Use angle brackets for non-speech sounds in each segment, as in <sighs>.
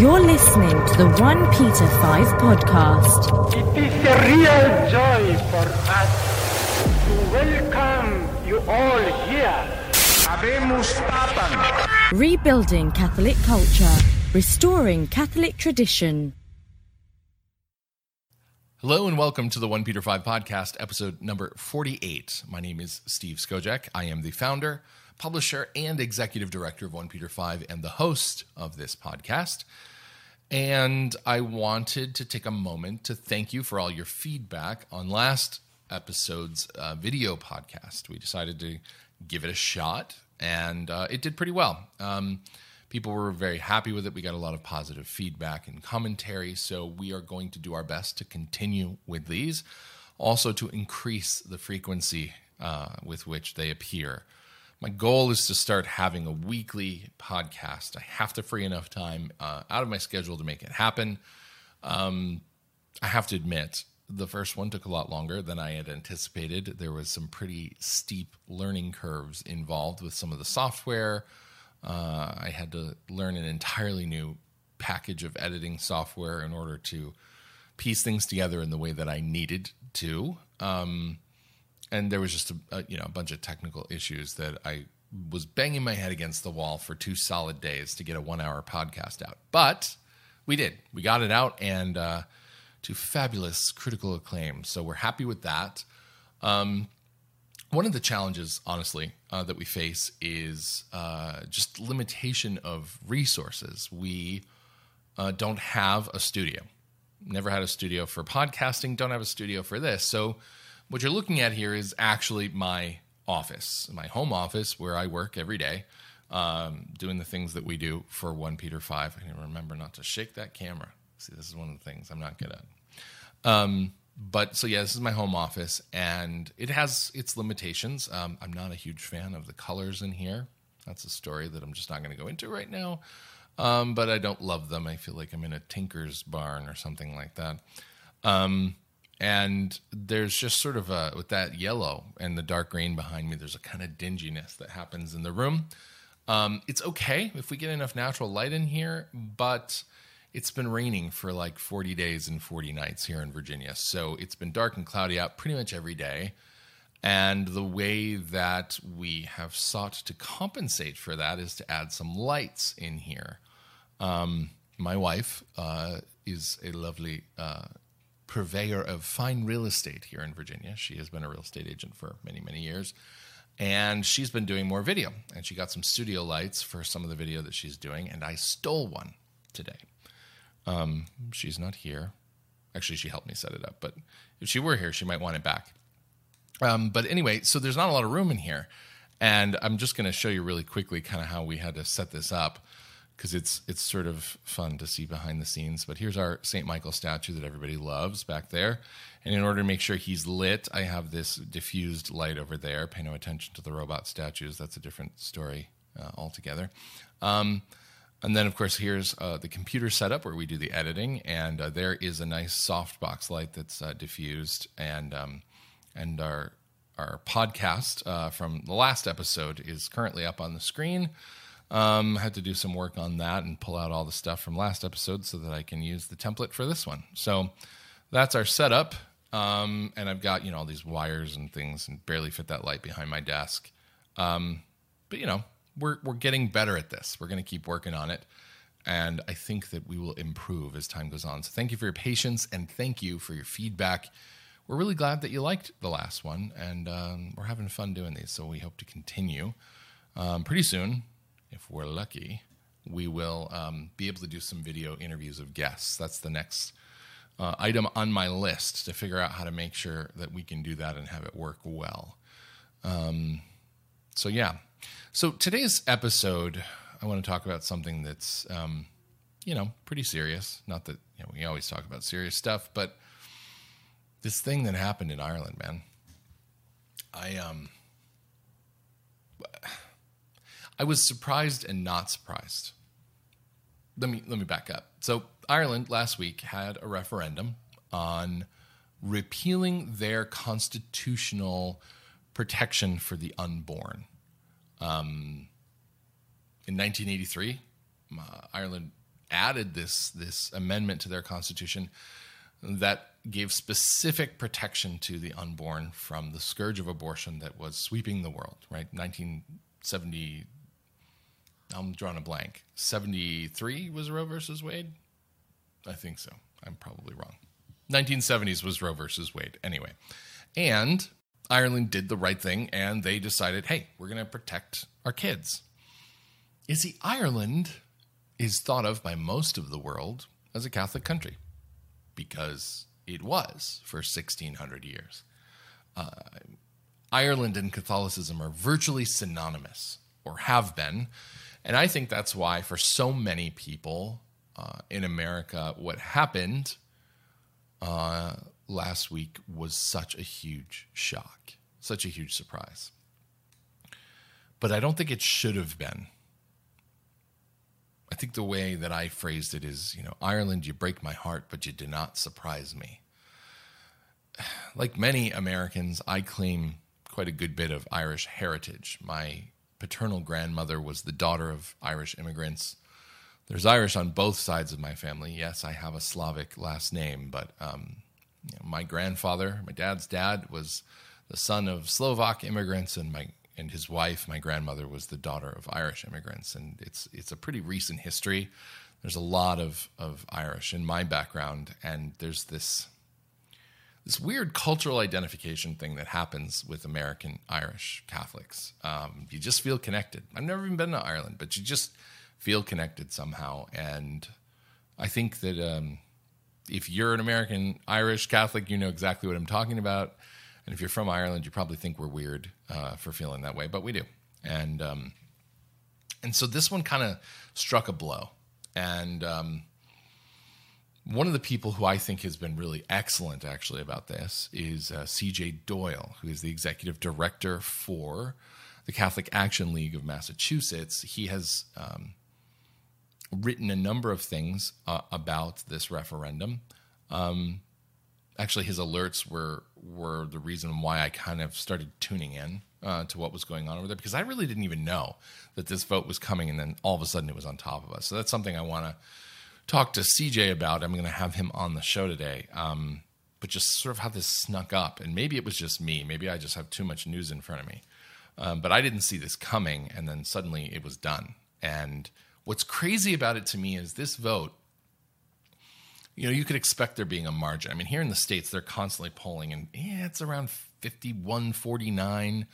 You're listening to the 1 Peter 5 podcast. It is a real joy for us to welcome you all here. Habemos Rebuilding Catholic culture, restoring Catholic tradition. Hello and welcome to the 1 Peter 5 podcast, episode number 48. My name is Steve Skojec. I am the founder, publisher, and executive director of 1 Peter 5 and the host of this podcast. And I wanted to take a moment to thank you for all your feedback on last episode's uh, video podcast. We decided to give it a shot, and uh, it did pretty well. Um, people were very happy with it. We got a lot of positive feedback and commentary. So we are going to do our best to continue with these, also to increase the frequency uh, with which they appear. My goal is to start having a weekly podcast. I have to free enough time uh, out of my schedule to make it happen. Um, I have to admit, the first one took a lot longer than I had anticipated. There was some pretty steep learning curves involved with some of the software. Uh, I had to learn an entirely new package of editing software in order to piece things together in the way that I needed to. Um, and there was just a, a, you know a bunch of technical issues that I was banging my head against the wall for two solid days to get a one hour podcast out. But we did. We got it out and uh, to fabulous critical acclaim. So we're happy with that. Um, one of the challenges, honestly, uh, that we face is uh, just limitation of resources. We uh, don't have a studio. Never had a studio for podcasting. Don't have a studio for this. So what you're looking at here is actually my office, my home office where I work every day, um, doing the things that we do for One Peter Five. I can remember not to shake that camera. See, this is one of the things I'm not good at. Um, but so yeah, this is my home office, and it has its limitations. Um, I'm not a huge fan of the colors in here. That's a story that I'm just not going to go into right now. Um, but I don't love them. I feel like I'm in a tinker's barn or something like that. Um, and there's just sort of a with that yellow and the dark green behind me. There's a kind of dinginess that happens in the room. Um, it's okay if we get enough natural light in here, but it's been raining for like 40 days and 40 nights here in Virginia. So it's been dark and cloudy out pretty much every day. And the way that we have sought to compensate for that is to add some lights in here. Um, my wife uh, is a lovely uh, purveyor of fine real estate here in Virginia. She has been a real estate agent for many, many years. And she's been doing more video. And she got some studio lights for some of the video that she's doing. And I stole one today. Um, she's not here. Actually, she helped me set it up, but if she were here, she might want it back. Um, but anyway, so there's not a lot of room in here. And I'm just going to show you really quickly kind of how we had to set this up because it's it's sort of fun to see behind the scenes. But here's our St. Michael statue that everybody loves back there. And in order to make sure he's lit, I have this diffused light over there. Pay no attention to the robot statues. That's a different story uh, altogether. Um, and then, of course, here's uh, the computer setup where we do the editing, and uh, there is a nice softbox light that's uh, diffused, and um, and our our podcast uh, from the last episode is currently up on the screen. Um, I had to do some work on that and pull out all the stuff from last episode so that I can use the template for this one. So that's our setup, um, and I've got you know all these wires and things, and barely fit that light behind my desk. Um, but you know, we're we're getting better at this. We're going to keep working on it, and I think that we will improve as time goes on. So thank you for your patience and thank you for your feedback. We're really glad that you liked the last one, and um, we're having fun doing these. So we hope to continue. Um, pretty soon, if we're lucky, we will um, be able to do some video interviews of guests. That's the next uh, item on my list to figure out how to make sure that we can do that and have it work well. Um, so yeah, so today's episode, I want to talk about something that's, um, you know, pretty serious. Not that you know, we always talk about serious stuff, but this thing that happened in Ireland, man. I um, I was surprised and not surprised. Let me let me back up. So Ireland last week had a referendum on repealing their constitutional protection for the unborn. Um, in 1983, uh, Ireland added this this amendment to their constitution that gave specific protection to the unborn from the scourge of abortion that was sweeping the world. Right, 1970. I'm drawing a blank. 73 was Roe versus Wade. I think so. I'm probably wrong. 1970s was Roe versus Wade. Anyway, and Ireland did the right thing and they decided, hey, we're going to protect our kids. You see, Ireland is thought of by most of the world as a Catholic country because it was for 1600 years. Uh, Ireland and Catholicism are virtually synonymous or have been. And I think that's why, for so many people uh, in America, what happened uh, last week was such a huge shock, such a huge surprise. But I don't think it should have been. I think the way that I phrased it is, you know, Ireland, you break my heart, but you do not surprise me. <sighs> Like many Americans, I claim quite a good bit of Irish heritage. My paternal grandmother was the daughter of Irish immigrants. There's Irish on both sides of my family. Yes, I have a Slavic last name, but um, you know, my grandfather, my dad's dad, was the son of Slovak immigrants, and my and his wife, my grandmother, was the daughter of Irish immigrants, and it's it's a pretty recent history. There's a lot of of Irish in my background, and there's this this weird cultural identification thing that happens with American Irish Catholics. Um, you just feel connected. I've never even been to Ireland, but you just feel connected somehow, and I think that. Um, if you're an American Irish Catholic, you know exactly what I'm talking about. And if you're from Ireland, you probably think we're weird uh, for feeling that way, but we do. And um, and so this one kind of struck a blow. And um, one of the people who I think has been really excellent actually about this is uh, C.J. Doyle, who is the executive director for the Catholic Action League of Massachusetts. He has um, written a number of things uh, about this referendum. Um, actually, his alerts were were the reason why I kind of started tuning in uh, to what was going on over there because I really didn't even know that this vote was coming, and then all of a sudden it was on top of us. So that's something I want to talk to CJ about. I'm going to have him on the show today. Um, but just sort of how this snuck up, and maybe it was just me. Maybe I just have too much news in front of me. Um, but I didn't see this coming, and then suddenly it was done. And What's crazy about it to me is this vote, you know, you could expect there being a margin. I mean, here in the States, they're constantly polling, and yeah, it's around 51 49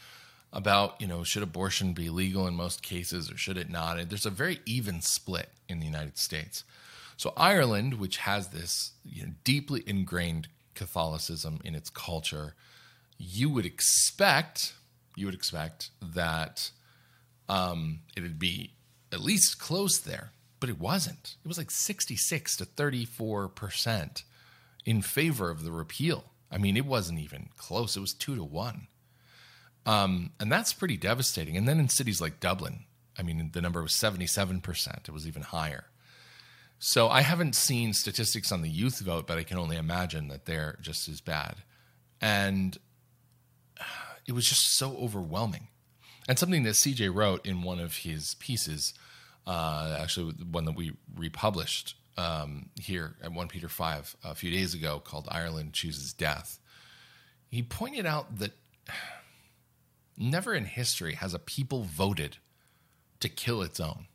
about, you know, should abortion be legal in most cases or should it not? And there's a very even split in the United States. So, Ireland, which has this you know, deeply ingrained Catholicism in its culture, you would expect, you would expect that um, it would be at least close there, but it wasn't. It was like 66 to 34% in favor of the repeal. I mean, it wasn't even close. It was two to one. Um, and that's pretty devastating. And then in cities like Dublin, I mean, the number was 77%. It was even higher. So I haven't seen statistics on the youth vote, but I can only imagine that they're just as bad. And it was just so overwhelming. And something that CJ wrote in one of his pieces, uh, actually one that we republished um, here at 1 Peter 5 a few days ago called Ireland Chooses Death. He pointed out that <sighs> never in history has a people voted to kill its own.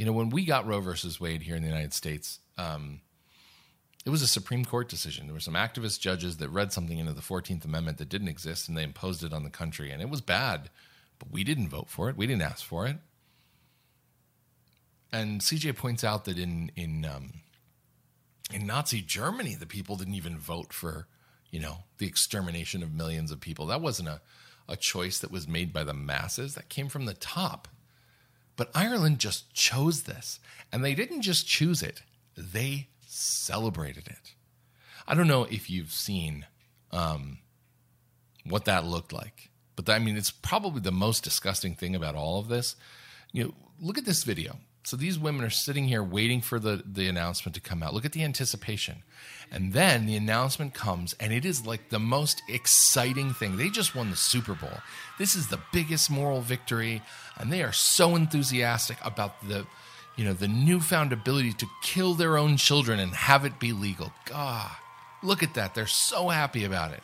You know, when we got Roe versus Wade here in the United States, um, it was a Supreme Court decision. There were some activist judges that read something into the 14th Amendment that didn't exist and they imposed it on the country. And it was bad, but we didn't vote for it. We didn't ask for it. And CJ points out that in, in, um, in Nazi Germany, the people didn't even vote for, you know, the extermination of millions of people. That wasn't a, a choice that was made by the masses, that came from the top. But Ireland just chose this. And they didn't just choose it, they celebrated it. I don't know if you've seen um, what that looked like, but I mean, it's probably the most disgusting thing about all of this. You know, look at this video. So these women are sitting here waiting for the, the announcement to come out. Look at the anticipation. And then the announcement comes, and it is like the most exciting thing. They just won the Super Bowl. This is the biggest moral victory, and they are so enthusiastic about the you know, the newfound ability to kill their own children and have it be legal. God, look at that. They're so happy about it.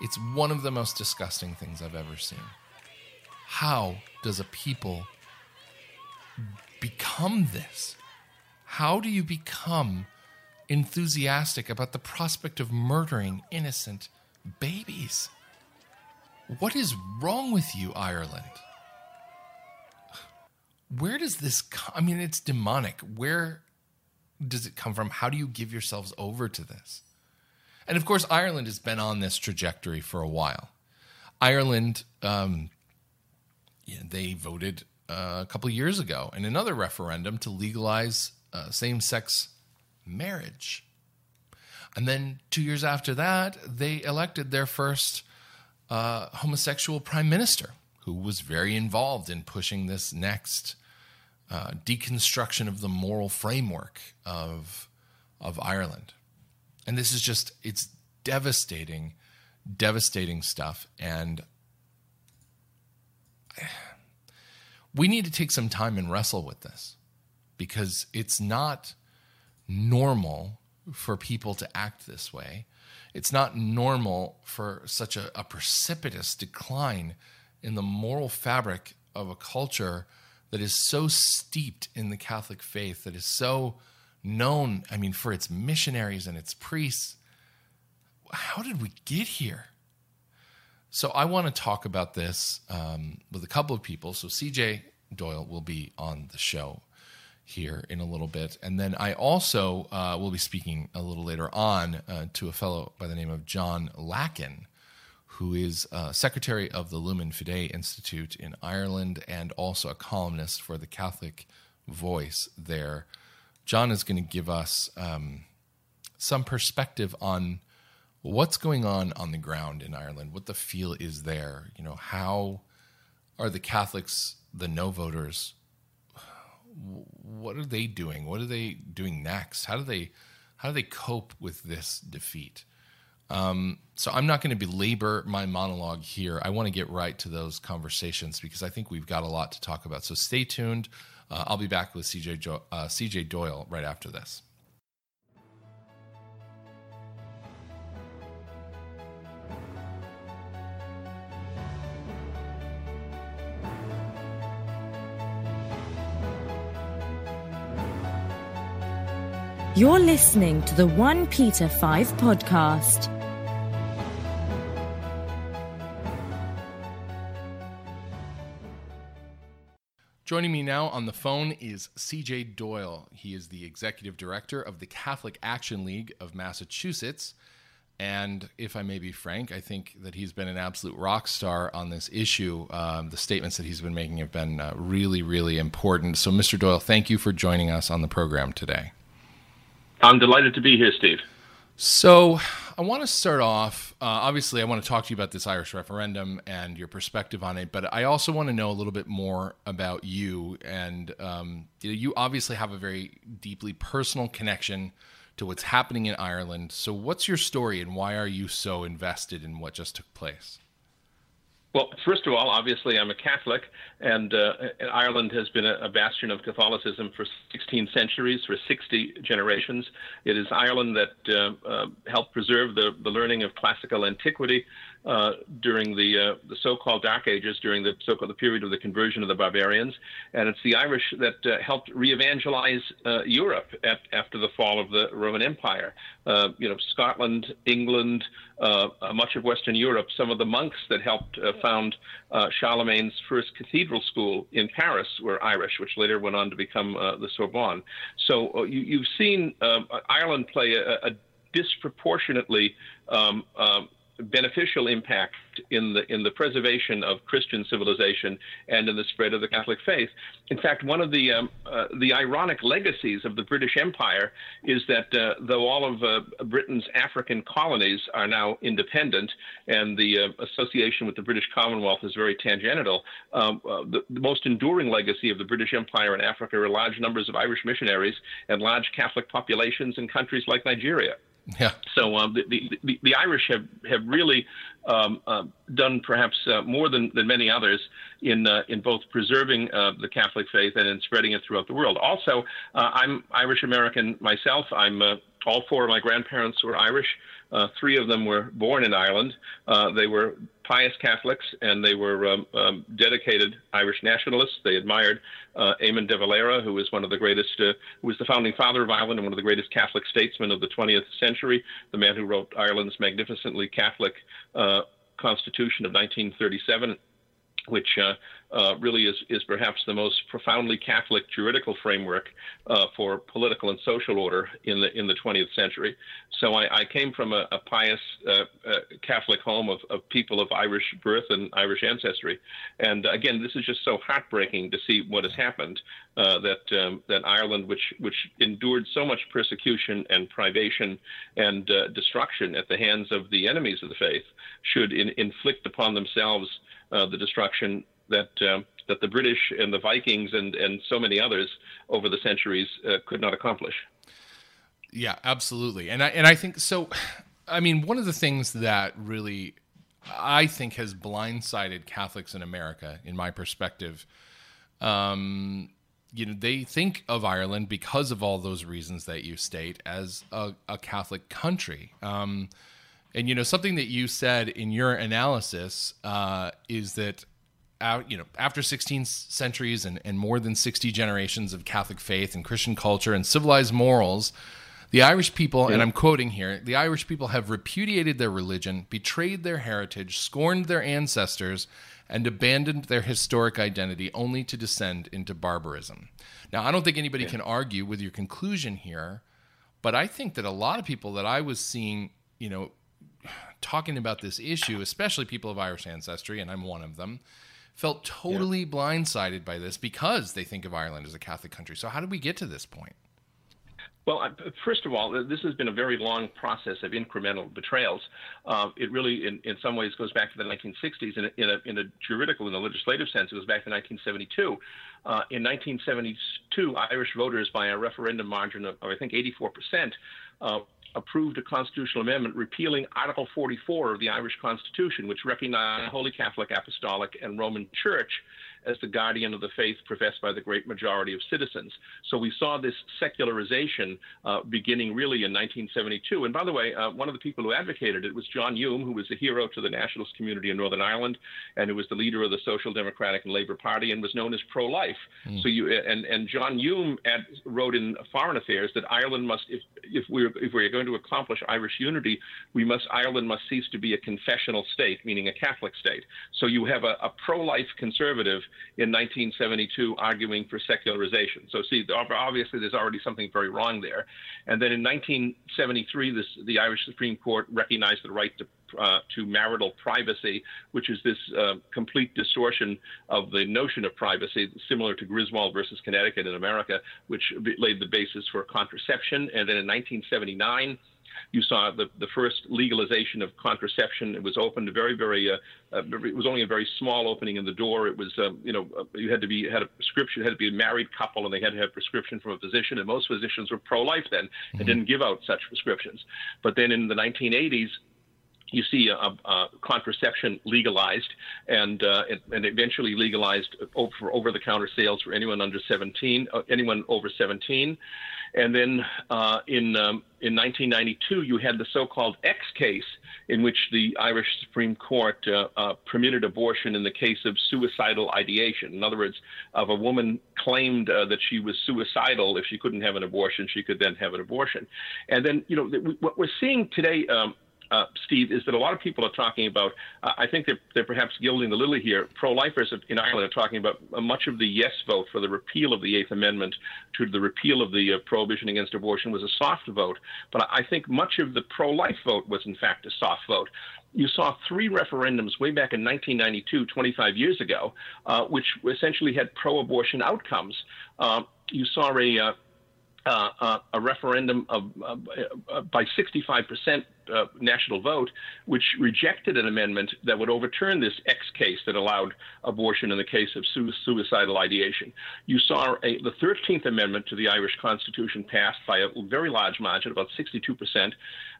It's one of the most disgusting things I've ever seen. How does a people become this? How do you become enthusiastic about the prospect of murdering innocent babies? What is wrong with you, Ireland? Where does this come? I mean, it's demonic. Where does it come from? How do you give yourselves over to this? And of course, Ireland has been on this trajectory for a while. Ireland, um, yeah, they voted uh, a couple years ago in another referendum to legalize uh, same sex marriage. And then two years after that, they elected their first uh, homosexual prime minister who was very involved in pushing this next uh, deconstruction of the moral framework of, of Ireland. And this is just, it's devastating, devastating stuff. And we need to take some time and wrestle with this because it's not normal for people to act this way. It's not normal for such a, a, precipitous decline in the moral fabric of a culture that is so steeped in the Catholic faith, that is so known, I mean, for its missionaries and its priests. How did we get here? So I want to talk about this um, with a couple of people. So CJ Doyle will be on the show here in a little bit. And then I also uh, will be speaking a little later on uh, to a fellow by the name of John Lacken, who is uh, secretary of the Lumen Fidei Institute in Ireland and also a columnist for the Catholic Voice there. John is going to give us um, some perspective on what's going on on the ground in Ireland, what the feel is there. You know, how are the Catholics, the no voters, what are they doing? What are they doing next? How do they how do they cope with this defeat? Um, so I'm not going to belabor my monologue here. I want to get right to those conversations because I think we've got a lot to talk about. So stay tuned. Uh, I'll be back with CJ jo- uh, CJ Doyle right after this. You're listening to the 1 Peter 5 podcast. Joining me now on the phone is CJ Doyle. He is the executive director of the Catholic Action League of Massachusetts. And if I may be frank, I think that he's been an absolute rock star on this issue. Um, the statements that he's been making have been uh, really, really important. So, Mr. Doyle, thank you for joining us on the program today. I'm delighted to be here, Steve. So, I want to start off. Uh, obviously, I want to talk to you about this Irish referendum and your perspective on it, but I also want to know a little bit more about you. And um, you, obviously have a very deeply personal connection to what's happening in Ireland. So, what's your story, and why are you so invested in what just took place? Well, first of all, obviously, I'm a Catholic, and, uh, Ireland has been a, bastion of Catholicism for 16 centuries, for 60 generations. It is Ireland that uh, uh, helped preserve the, the learning of classical antiquity uh, during the uh, the so-called Dark Ages, during the so-called the period of the conversion of the barbarians, and it's the Irish that uh, helped re-evangelize uh, Europe at, after the fall of the Roman Empire. Uh, you know, Scotland, England, uh, much of Western Europe. Some of the monks that helped found Charlemagne's first cathedral school in Paris were Irish, which later went on to become the Sorbonne. So you, have seen Ireland play a, a disproportionately um, um, beneficial impact in the in the preservation of Christian civilization and in the spread of the Catholic faith. In fact, one of the um, uh, the ironic legacies of the British Empire is that uh, though all of uh, Britain's African colonies are now independent and the uh, association with the British Commonwealth is very tangential, um, uh, the, the, most enduring legacy of the British Empire in Africa are large numbers of Irish missionaries and large Catholic populations in countries like Nigeria. Yeah. So um, the, the, the, the Irish have have really um, uh, done perhaps uh, more than, than many others in uh, in both preserving uh, the Catholic faith and in spreading it throughout the world. Also, uh, I'm Irish American myself. I'm uh, all four of my grandparents were Irish. Uh, three of them were born in Ireland. Uh, they were pious Catholics and they were um, um, dedicated Irish nationalists. They admired uh, Eamon de Valera, who was one of the greatest, uh, who was the founding father of Ireland and one of the greatest Catholic statesmen of the 20th century, the man who wrote Ireland's magnificently Catholic uh, Constitution of 1937 which uh, uh, really is, is perhaps the most profoundly Catholic juridical framework uh, for political and social order in the in the 20th century. So I, I came from a, a pious uh, uh, Catholic home of, of people of Irish birth and Irish ancestry, and again, this is just so heartbreaking to see what has happened. Uh, that um, that Ireland, which which endured so much persecution and privation and destruction at the hands of the enemies of the faith, should in, inflict upon themselves uh, the destruction that uh, that the British and the Vikings and and so many others over the centuries uh, could not accomplish. Yeah, absolutely, and I and I think so. I mean, one of the things that really I think has blindsided Catholics in America, in my perspective, um, you know, they think of Ireland because of all those reasons that you state as a, a Catholic country. Um, and you know something that you said in your analysis uh, is that uh, you know after 16 centuries and, and more than 60 generations of Catholic faith and Christian culture and civilized morals, the Irish people, yeah. and I'm quoting here, the Irish people have repudiated their religion, betrayed their heritage, scorned their ancestors, and abandoned their historic identity only to descend into barbarism. Now, I don't think anybody yeah. can argue with your conclusion here, but I think that a lot of people that I was seeing, you know, talking about this issue, especially people of Irish ancestry, and I'm one of them, felt totally yeah. blindsided by this because they think of Ireland as a Catholic country. So, how did we get to this point? Well, first of all, this has been a very long process of incremental betrayals. Uh, it really, in, in some ways, goes back to the 1960s. In a, in a, in a juridical, in a legislative sense, it goes back to 1972. Uh, in 1972, Irish voters, by a referendum margin of, of I think, 84 percent, uh, approved a constitutional amendment repealing Article 44 of the Irish Constitution, which recognized the Holy Catholic, Apostolic, and Roman Church as the guardian of the faith professed by the great majority of citizens. So we saw this secularization uh, beginning really in 1972. And by the way, uh, one of the people who advocated it was John Hume, who was a hero to the nationalist community in Northern Ireland, and who was the leader of the Social Democratic and Labour Party, and was known as pro-life. Mm. So you and and John Hume ad, wrote in Foreign Affairs that Ireland must, if if we're if we're going to accomplish Irish unity, we must Ireland must cease to be a confessional state, meaning a Catholic state. So you have a, a pro-life conservative in 1972 arguing for secularization. So, see, obviously there's already something very wrong there. And then in 1973, this, the Irish Supreme Court recognized the right to uh, to marital privacy, which is this uh, complete distortion of the notion of privacy, similar to Griswold versus Connecticut in America, which laid the basis for contraception. And then in 1979, you saw the, the first legalization of contraception. It was opened very, very. Uh, uh, it was only a very small opening in the door. It was, um, you know, uh, you had to be had a prescription, had to be a married couple, and they had to have prescription from a physician. And most physicians were pro-life then mm-hmm. and didn't give out such prescriptions. But then in the 1980s, you see contraception legalized and, uh, and eventually legalized for over-the-counter sales for anyone under 17, uh, anyone over 17. And then uh, in um, in 1992, you had the so-called X case, in which the Irish Supreme Court uh, permitted abortion in the case of suicidal ideation. In other words, if a woman claimed that she was suicidal, if she couldn't have an abortion, she could then have an abortion. And then, you know, what we're seeing today. Um, uh, Steve, is that a lot of people are talking about, uh, I think they're, they're perhaps gilding the lily here. Pro lifers in Ireland are talking about much of the yes vote for the repeal of the Eighth Amendment to the repeal of the uh, prohibition against abortion was a soft vote. But I think much of the pro life vote was, in fact, a soft vote. You saw three referendums way back in 1992, 25 years ago, uh, which essentially had pro abortion outcomes. Uh, you saw a uh, uh, a referendum of, uh, by 65% uh, national vote, which rejected an amendment that would overturn this X case that allowed abortion in the case of su- suicidal ideation. You saw a, the 13th Amendment to the Irish Constitution passed by a very large margin, about 62%,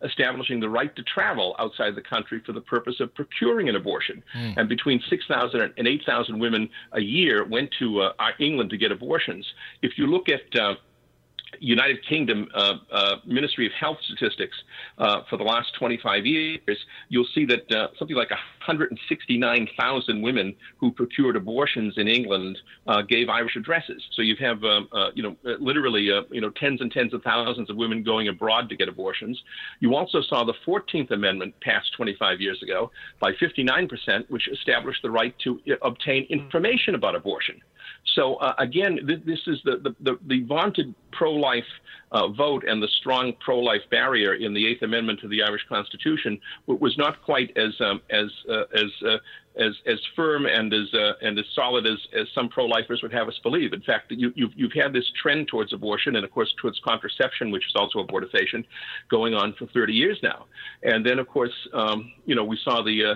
establishing the right to travel outside the country for the purpose of procuring an abortion. Mm. And between 6,000 and 8,000 women a year went to uh, England to get abortions. If you look at uh, United Kingdom uh, uh, Ministry of Health statistics uh, for the last 25 years, you'll see that uh, something like 169,000 women who procured abortions in England uh, gave Irish addresses. So you have, um, uh, you know, literally, you know, tens and tens of thousands of women going abroad to get abortions. You also saw the 14th Amendment passed 25 years ago by 59%, which established the right to obtain information about abortion. So uh, again, th- this is the, the, the, the vaunted pro-life uh, vote and the strong pro-life barrier in the Eighth Amendment to the Irish Constitution was not quite as um, as uh, as uh, as as firm and as uh, and as solid as, as some pro-lifers would have us believe. In fact, you, you've you've had this trend towards abortion and of course towards contraception, which is also abortifacient, going on for 30 years now. And then of course, um, you know, we saw the uh,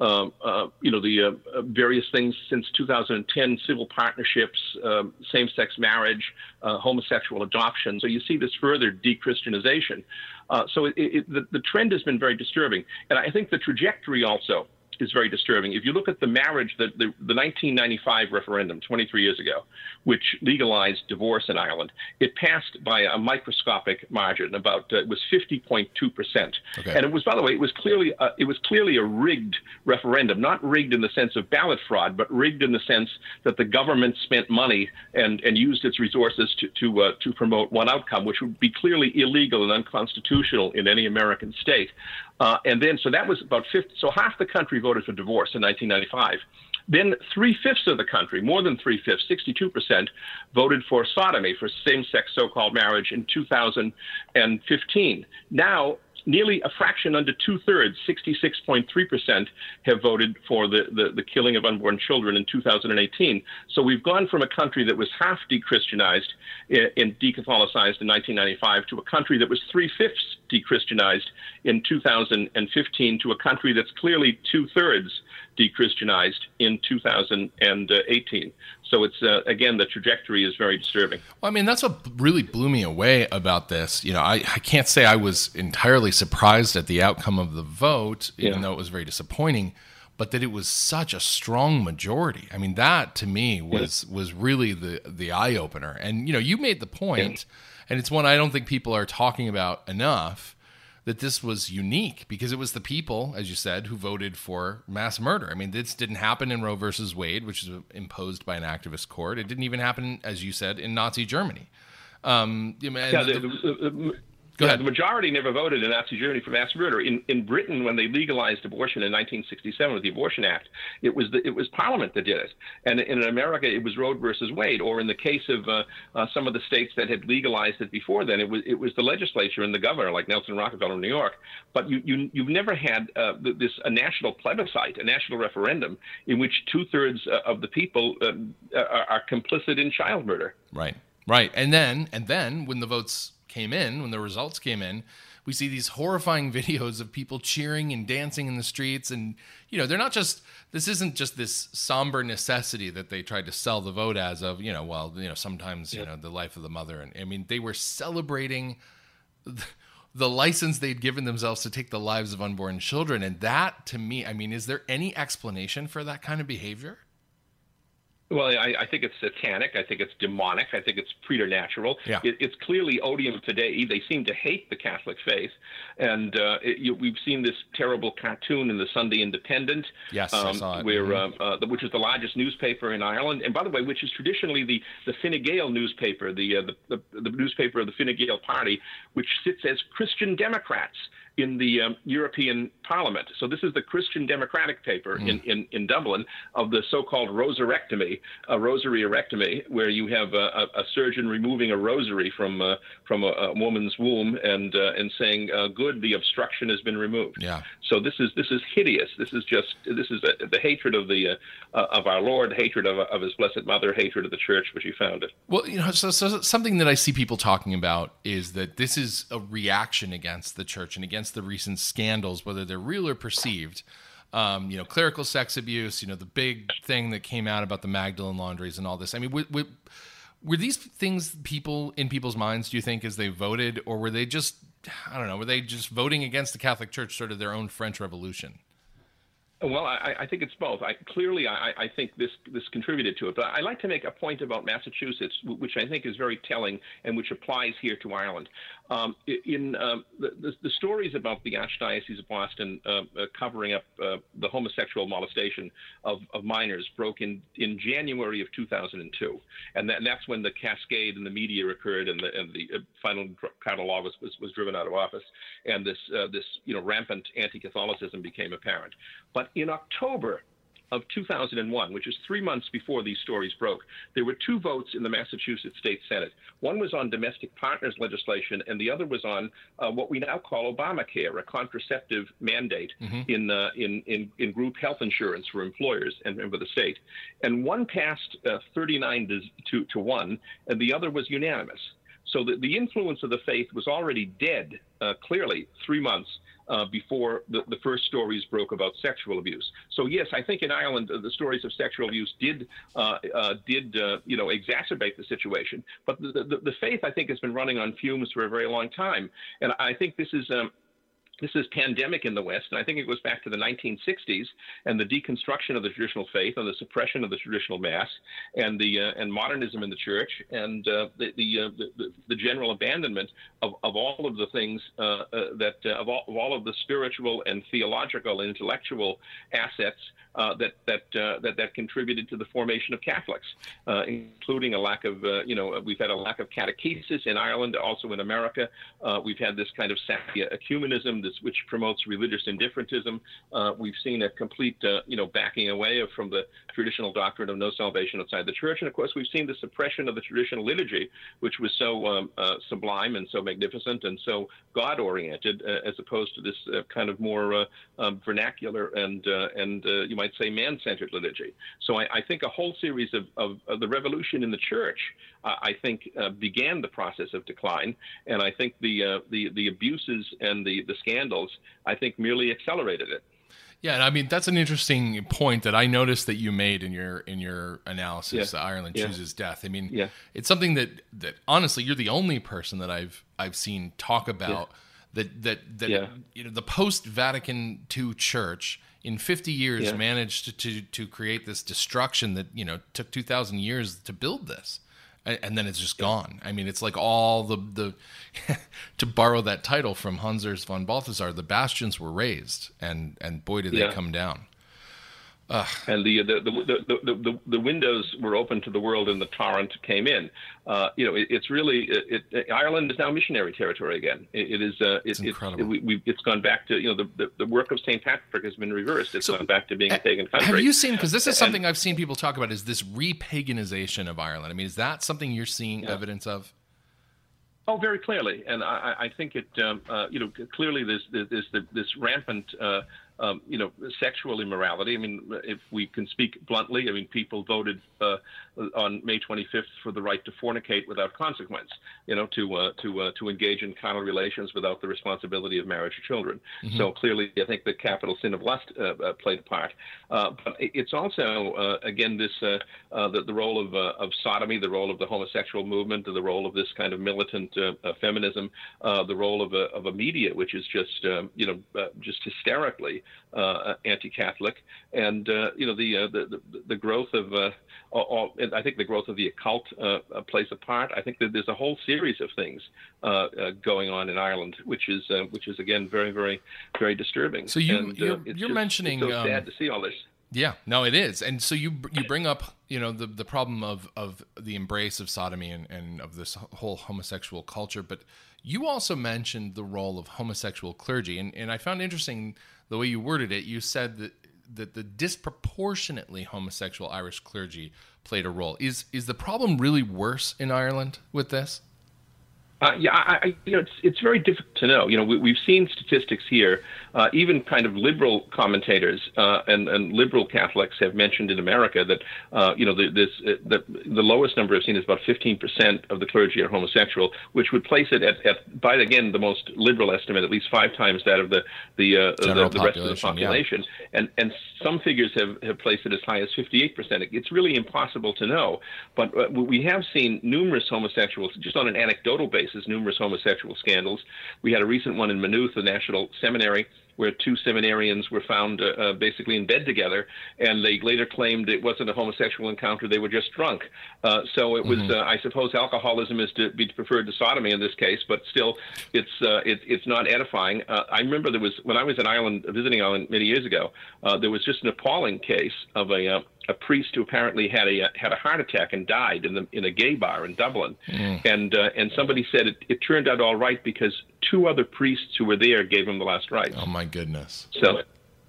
um, uh, you know, the uh, various things since 2010, civil partnerships, um, same-sex marriage, uh, homosexual adoption. So you see this further de-Christianization. Uh, so it, it, the, the trend has been very disturbing. And I think the trajectory also is very disturbing. If you look at the marriage, the, the, the 1995 referendum 23 years ago, which legalized divorce in Ireland, it passed by a microscopic margin. About uh, it was 50.2 percent, okay. and it was, by the way, it was clearly a, it was clearly a rigged referendum, not rigged in the sense of ballot fraud, but rigged in the sense that the government spent money and and used its resources to to uh, to promote one outcome, which would be clearly illegal and unconstitutional in any American state. Uh, and then, so that was about 50, so half the country voted for divorce in 1995. Then three fifths of the country, more than three fifths, 62%, voted for sodomy, for same sex so called marriage in 2015. Now, nearly a fraction under two thirds, 66.3%, have voted for the, the, the, killing of unborn children in 2018. So we've gone from a country that was half de-Christianized and de-Catholicized in 1995 to a country that was three fifths de-Christianized in 2015 to a country that's clearly two thirds de-Christianized in 2018. So it's uh, again the trajectory is very disturbing. Well, I mean that's what really blew me away about this. You know, I, I can't say I was entirely surprised at the outcome of the vote, even yeah. though it was very disappointing. But that it was such a strong majority. I mean, that to me was yeah. was really the the eye opener. And you know, you made the point, yeah. and it's one I don't think people are talking about enough that this was unique because it was the people, as you said, who voted for mass murder. I mean, this didn't happen in Roe versus Wade, which is imposed by an activist court. It didn't even happen, as you said, in Nazi Germany. Um, yeah, the, the, Go ahead. The majority never voted in Nazi Germany for mass murder. In in Britain, when they legalized abortion in 1967 with the Abortion Act, it was the, it was Parliament that did it, and in America it was Roe versus Wade. Or in the case of uh, uh, some of the states that had legalized it before then, it was it was the legislature and the governor, like Nelson Rockefeller in New York. But you you you've never had uh, this a national plebiscite, a national referendum in which two thirds uh, of the people uh, are, are complicit in child murder. Right. Right. And then and then when the votes came in, when the results came in, we see these horrifying <laughs> videos of people cheering and dancing in the streets. And, you know, they're not just, this isn't just this somber necessity that they tried to sell the vote as of, you know, well, you know, sometimes, yeah. you know, the life of the mother. And I mean, they were celebrating the license they'd given themselves to take the lives of unborn children. And that to me, I mean, is there any explanation for that kind of behavior? Well, I, I, think it's satanic. I think it's demonic. I think it's preternatural. Yeah. It, it's clearly odium fidei. They seem to hate the Catholic faith, and uh, it, you, we've seen this terrible cartoon in the Sunday Independent. Yes, um, I saw it. Where, mm-hmm. uh, uh, which is the largest newspaper in Ireland, and by the way, which is traditionally the the Fine Gael newspaper, the, uh, the, the the newspaper of the Fine Gael party, which sits as Christian Democrats. In the um, European Parliament. So this is the Christian Democratic paper mm. in, in, in Dublin of the so-called rosarectomy, a rosaryrectomy, where you have a, a, surgeon removing a rosary from uh, from a, a, woman's womb and uh, and saying, uh, "Good, the obstruction has been removed." Yeah. So this is this is hideous. This is just this is the hatred of the uh, of our Lord, hatred of, of His Blessed Mother, hatred of the Church which He founded. Well, you know, so, so something that I see people talking about is that this is a reaction against the Church and against the recent scandals, whether they're real or perceived. Um, you know, clerical sex abuse. You know, the big thing that came out about the Magdalene laundries and all this. I mean, we, we, were these things people in people's minds? Do you think as they voted, or were they just I don't know, were they just voting against the Catholic Church, sort of their own French Revolution? Well, I, I, think it's both. I, clearly, I, I, think this this contributed to it. But I like to make a point about Massachusetts, which I think is very telling and which applies here to Ireland. Um, in um, the, the, the, stories about the Archdiocese of Boston uh, uh, covering up uh, the homosexual molestation of, of, minors broke in, in January of 2002, and, that, and, that's when the cascade in the media occurred, and the, and the uh, Cardinal Law was, was, was, driven out of office, and this uh, this you know rampant anti-Catholicism became apparent. But in October of 2001, which is three months before these stories broke, there were two votes in the Massachusetts State Senate. One was on domestic partners legislation, and the other was on uh, what we now call Obamacare, a contraceptive mandate mm-hmm. in, uh, in, in, in, group health insurance for employers and, and for the state. And one passed uh, 39 to, to, to 1, and the other was unanimous. So the, the influence of the faith was already dead, uh, clearly, three months uh, before the, the, first stories broke about sexual abuse. So yes, I think in Ireland the stories of sexual abuse did uh, uh did uh, you know exacerbate the situation. But the, the, the, faith I think has been running on fumes for a very long time, and I think this is. Um, this is pandemic in the West, and I think it goes back to the 1960s and the deconstruction of the traditional faith and the suppression of the traditional mass and the uh, and modernism in the church and uh, the the, uh, the, the general abandonment of, of all of the things uh, uh, that uh, of all, of all of the spiritual and theological and intellectual assets that that, that that contributed to the formation of Catholics, including a lack of you know we've had a lack of catechesis in Ireland, also in America. we've had this kind of ecumenism, which promotes religious indifferentism. Uh, we've seen a complete uh, you know backing away from the traditional doctrine of no salvation outside the church, and of course we've seen the suppression of the traditional liturgy, which was so um, uh, sublime and so magnificent and so God-oriented, as opposed to this kind of more um, vernacular and and you might say, man centered liturgy. So I, I, think a whole series of, of, of the revolution in the church, uh, I think, uh, began the process of decline. And I think the, uh, the, the abuses and the, the scandals, I think, merely accelerated it. Yeah, and I mean that's an interesting point that I noticed that you made in your in your analysis. Yeah. Ireland yeah. chooses death. I mean, yeah. it's something that that honestly you're the only person that I've I've seen talk about yeah. that that that you know the post Vatican II Church in 50 years managed to, to, to create this destruction that you know took 2000 years to build this and then it's just gone i mean it's like all the the <laughs> to borrow that title from Hans Urs von balthasar the bastions were razed and and boy did they yeah. come down Ugh. And the the, the the, the, the, windows were open to the world, and the torrent came in. Uh, you know, it, it's really it, it, Ireland is now missionary territory again. it is. Uh, it's incredible. we, it's gone back to you know the, the, work of Saint Patrick has been reversed. It's so, gone back to being a pagan country. Have you seen? Because this is something and, I've seen people talk about. Is this repaganization of Ireland? I mean, is that something you're seeing yeah. evidence of? Oh, very clearly, and I, I think it. Um, uh, you know, clearly, there's, there's, there's this rampant uh, um, you know, sexual immorality. I mean, if we can speak bluntly, I mean, people voted uh, on May 25th for the right to fornicate without consequence, you know, to uh, to uh, to engage in carnal relations without the responsibility of marriage or children. Mm-hmm. So clearly, I think the capital sin of lust uh, uh, played a part. Uh, but it's also, again, this the, the role of of sodomy, the role of the homosexual movement, the role of this kind of militant feminism, the role of a of a media which is just um, you know just hysterically uh, anti-Catholic, and uh, you know the, uh, the, the the growth of all, I think the growth of the occult plays a part. I think that there's a whole series of things going on in Ireland, which is which is again very very very disturbing. So you and, you're, you're just, mentioning it's so um, sad to see all this. Yeah, no, it is, and so you you bring up you know the the problem of of the embrace of sodomy and, and of this whole homosexual culture, but You also mentioned the role of homosexual clergy, and, and I found interesting the way you worded it. You said that that the disproportionately homosexual Irish clergy played a role. Is is the problem really worse in Ireland with this? Uh, yeah, I, I, you know, it's it's very difficult to know. You know, we, have seen statistics here. Uh, even kind of liberal commentators uh, and and liberal Catholics have mentioned in America that uh, you know the, this uh, the the lowest number I've seen is about 15 percent of the clergy are homosexual, which would place it at, at by again the most liberal estimate, at least five times that of the the uh, the, the, rest of the population. Yeah. And and some figures have have placed it as high as 58 percent. It's really impossible to know, but we have seen numerous homosexuals just on an anecdotal basis cases, numerous homosexual scandals. We had a recent one in Maynooth, the National Seminary, where two seminarians were found uh, uh, basically in bed together, and they later claimed it wasn't a homosexual encounter; they were just drunk. Uh, so it was, mm-hmm. uh, I suppose, alcoholism is to be preferred to sodomy in this case, but still, it's uh, it, it's not edifying. Uh, I remember there was when I was in Ireland visiting Ireland many years ago, there was just an appalling case of a a priest who apparently had a had a heart attack and died in the in a gay bar in Dublin, mm. and uh, and somebody said it, it turned out all right because two other priests who were there gave him the last rites. Oh my goodness! So.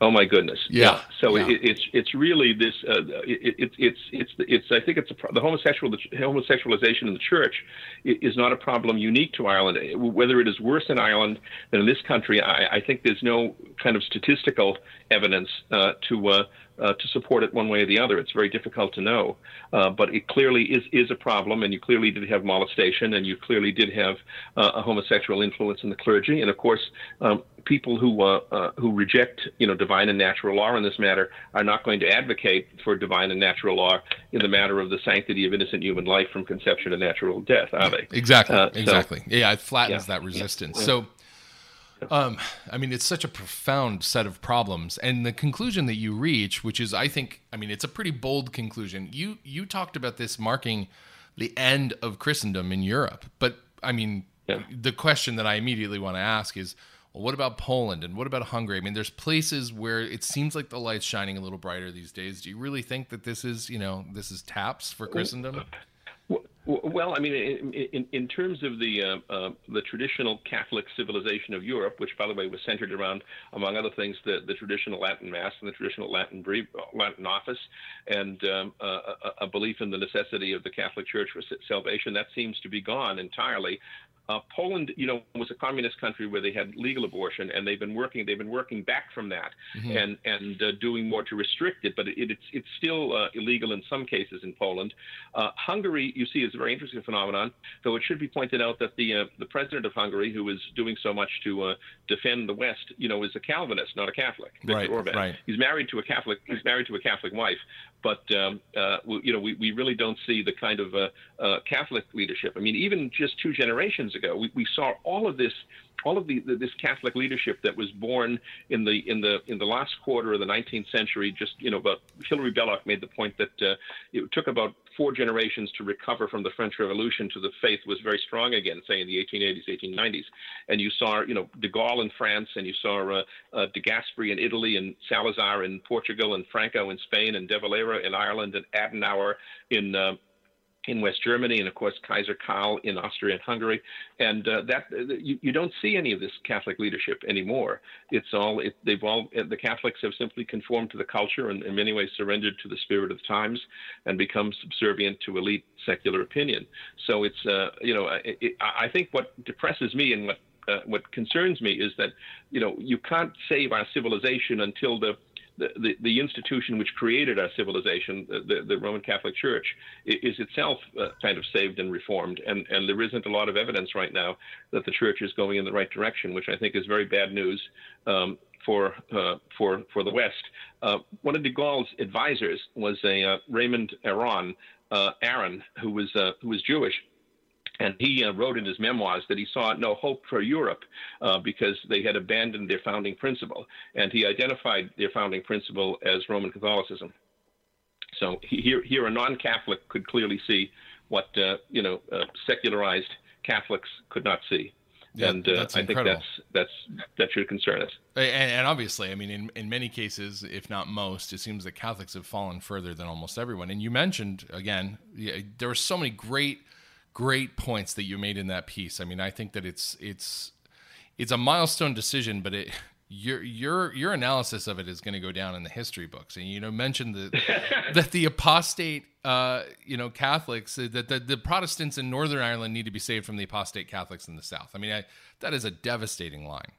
Oh my goodness! Yeah. yeah. So yeah. It, it's it's really this. Uh, it, it, it's it's it's. I think it's a, the homosexual the homosexualization in the church is not a problem unique to Ireland. Whether it is worse in Ireland than in this country, I, I think there's no kind of statistical evidence uh, to uh, uh, to support it one way or the other. It's very difficult to know, uh, but it clearly is is a problem, and you clearly did have molestation, and you clearly did have uh, a homosexual influence in the clergy, and of course. Um, people who uh, uh, who reject you know divine and natural law in this matter are not going to advocate for divine and natural law in the matter of the sanctity of innocent human life from conception to natural death, are they? Exactly. Uh, exactly. Yeah, it flattens yeah, that resistance. Yeah, so um, I mean, it's such a profound set of problems, and the conclusion that you reach, which is, I think, I mean, it's a pretty bold conclusion. You you talked about this marking the end of Christendom in Europe, but I mean, yeah. the question that I immediately want to ask is, well, what about Poland and what about Hungary? I mean, there's places where it seems like the light's shining a little brighter these days. Do you really think that this is, you know, this is taps for Christendom? Well, I mean, in, in, in terms of the uh, uh, the traditional Catholic civilization of Europe, which, by the way, was centered around, among other things, the, the traditional Latin Mass and the traditional Latin brief, Latin office, and um, uh, a, a, belief in the necessity of the Catholic Church for salvation, that seems to be gone entirely. Uh, Poland, you know, was a communist country where they had legal abortion, and they've been working. They've been working back from that mm-hmm. and and uh, doing more to restrict it. But it, it's it's still uh, illegal in some cases in Poland. Uh, Hungary, you see, is a very interesting phenomenon. Though it should be pointed out that the uh, the president of Hungary, who is doing so much to uh, defend the West, you know, is a Calvinist, not a Catholic. Viktor right, Orban. Right. He's married to a Catholic. He's married to a Catholic wife, but um, uh, we, you know, we, we really don't see the kind of uh, uh, Catholic leadership. I mean, even just two generations ago, we, we saw all of this, all of the, the, this Catholic leadership that was born in the in the in the last quarter of the 19th century. Just you know, about Hilary Belloc made the point that uh, it took about four generations to recover from the French Revolution to the faith was very strong again, say in the 1880s, 1890s. And you saw, you know, de Gaulle in France, and you saw uh, uh, de Gasperi in Italy, and Salazar in Portugal, and Franco in Spain, and De Valera in Ireland, and Adenauer in uh, in West Germany, and of course Kaiser Karl in Austria and Hungary, and uh, that uh, you, you, don't see any of this Catholic leadership anymore. It's all it, they've all the Catholics have simply conformed to the culture and in many ways surrendered to the spirit of the times and become subservient to elite secular opinion. So it's uh, you know it, it, I think what depresses me and what uh, what concerns me is that you know you can't save our civilization until the the, the, institution which created our civilization, the, the Roman Catholic Church, is itself uh, kind of saved and reformed. And, and there isn't a lot of evidence right now that the church is going in the right direction, which I think is very bad news um, for, uh, for, for the West. Uh, one of de Gaulle's advisors was a uh, Raymond Aron, uh, Aron, who was, uh, who was Jewish and he uh, wrote in his memoirs that he saw no hope for Europe uh, because they had abandoned their founding principle. And he identified their founding principle as Roman Catholicism. So here, here a non Catholic could clearly see what uh, you know uh, secularized Catholics could not see. Yeah, and uh, I think that's that's that should concern us. And, and, obviously, I mean, in, in many cases, if not most, it seems that Catholics have fallen further than almost everyone. And you mentioned again, yeah, there were so many great great points that you made in that piece. I mean, I think that it's it's it's a milestone decision, but it your your your analysis of it is going to go down in the history books. And you know, mentioned that <laughs> that the apostate, uh, you know, Catholics that the, the Protestants in Northern Ireland need to be saved from the apostate Catholics in the South. I mean, I, that is a devastating line.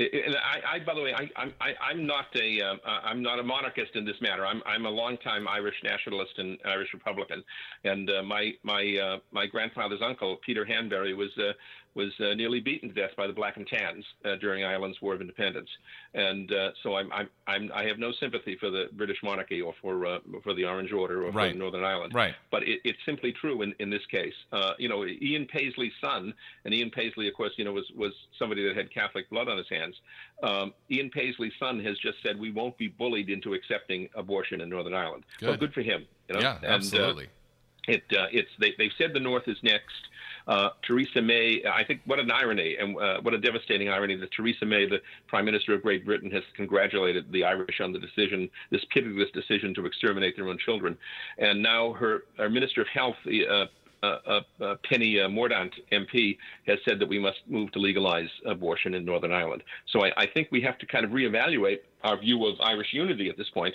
And I, I, by the way, I, I, I'm not a, uh, I'm not a monarchist in this matter. I'm, I'm a longtime Irish nationalist and Irish Republican, and uh, my, my, uh, my grandfather's uncle, Peter Hanbury, was uh, was uh, nearly beaten to death by the Black and Tans uh, during Ireland's War of Independence, and uh, so I'm, I'm, I'm I have no sympathy for the British monarchy or for uh, for the Orange Order or right. for Northern Ireland. Right. But it, it's simply true in, in this case. Uh, you know, Ian Paisley's son, and Ian Paisley, of course, you know, was was somebody that had Catholic blood on his hands. Um, Ian Paisley's son has just said we won't be bullied into accepting abortion in Northern Ireland. Good. Well, good for him. You know? Yeah, and, uh, absolutely. it uh, it's they they've said the North is next. Uh, Theresa May, I think what an irony and uh, what a devastating irony that Theresa May, the Prime Minister of Great Britain, has congratulated the Irish on the decision, this pitiless decision to exterminate their own children. And now her, our Minister of Health, uh, uh, uh, Penny uh, Mordaunt, MP, has said that we must move to legalize abortion in Northern Ireland. So I, I think we have to kind of reevaluate our view of Irish unity at this point.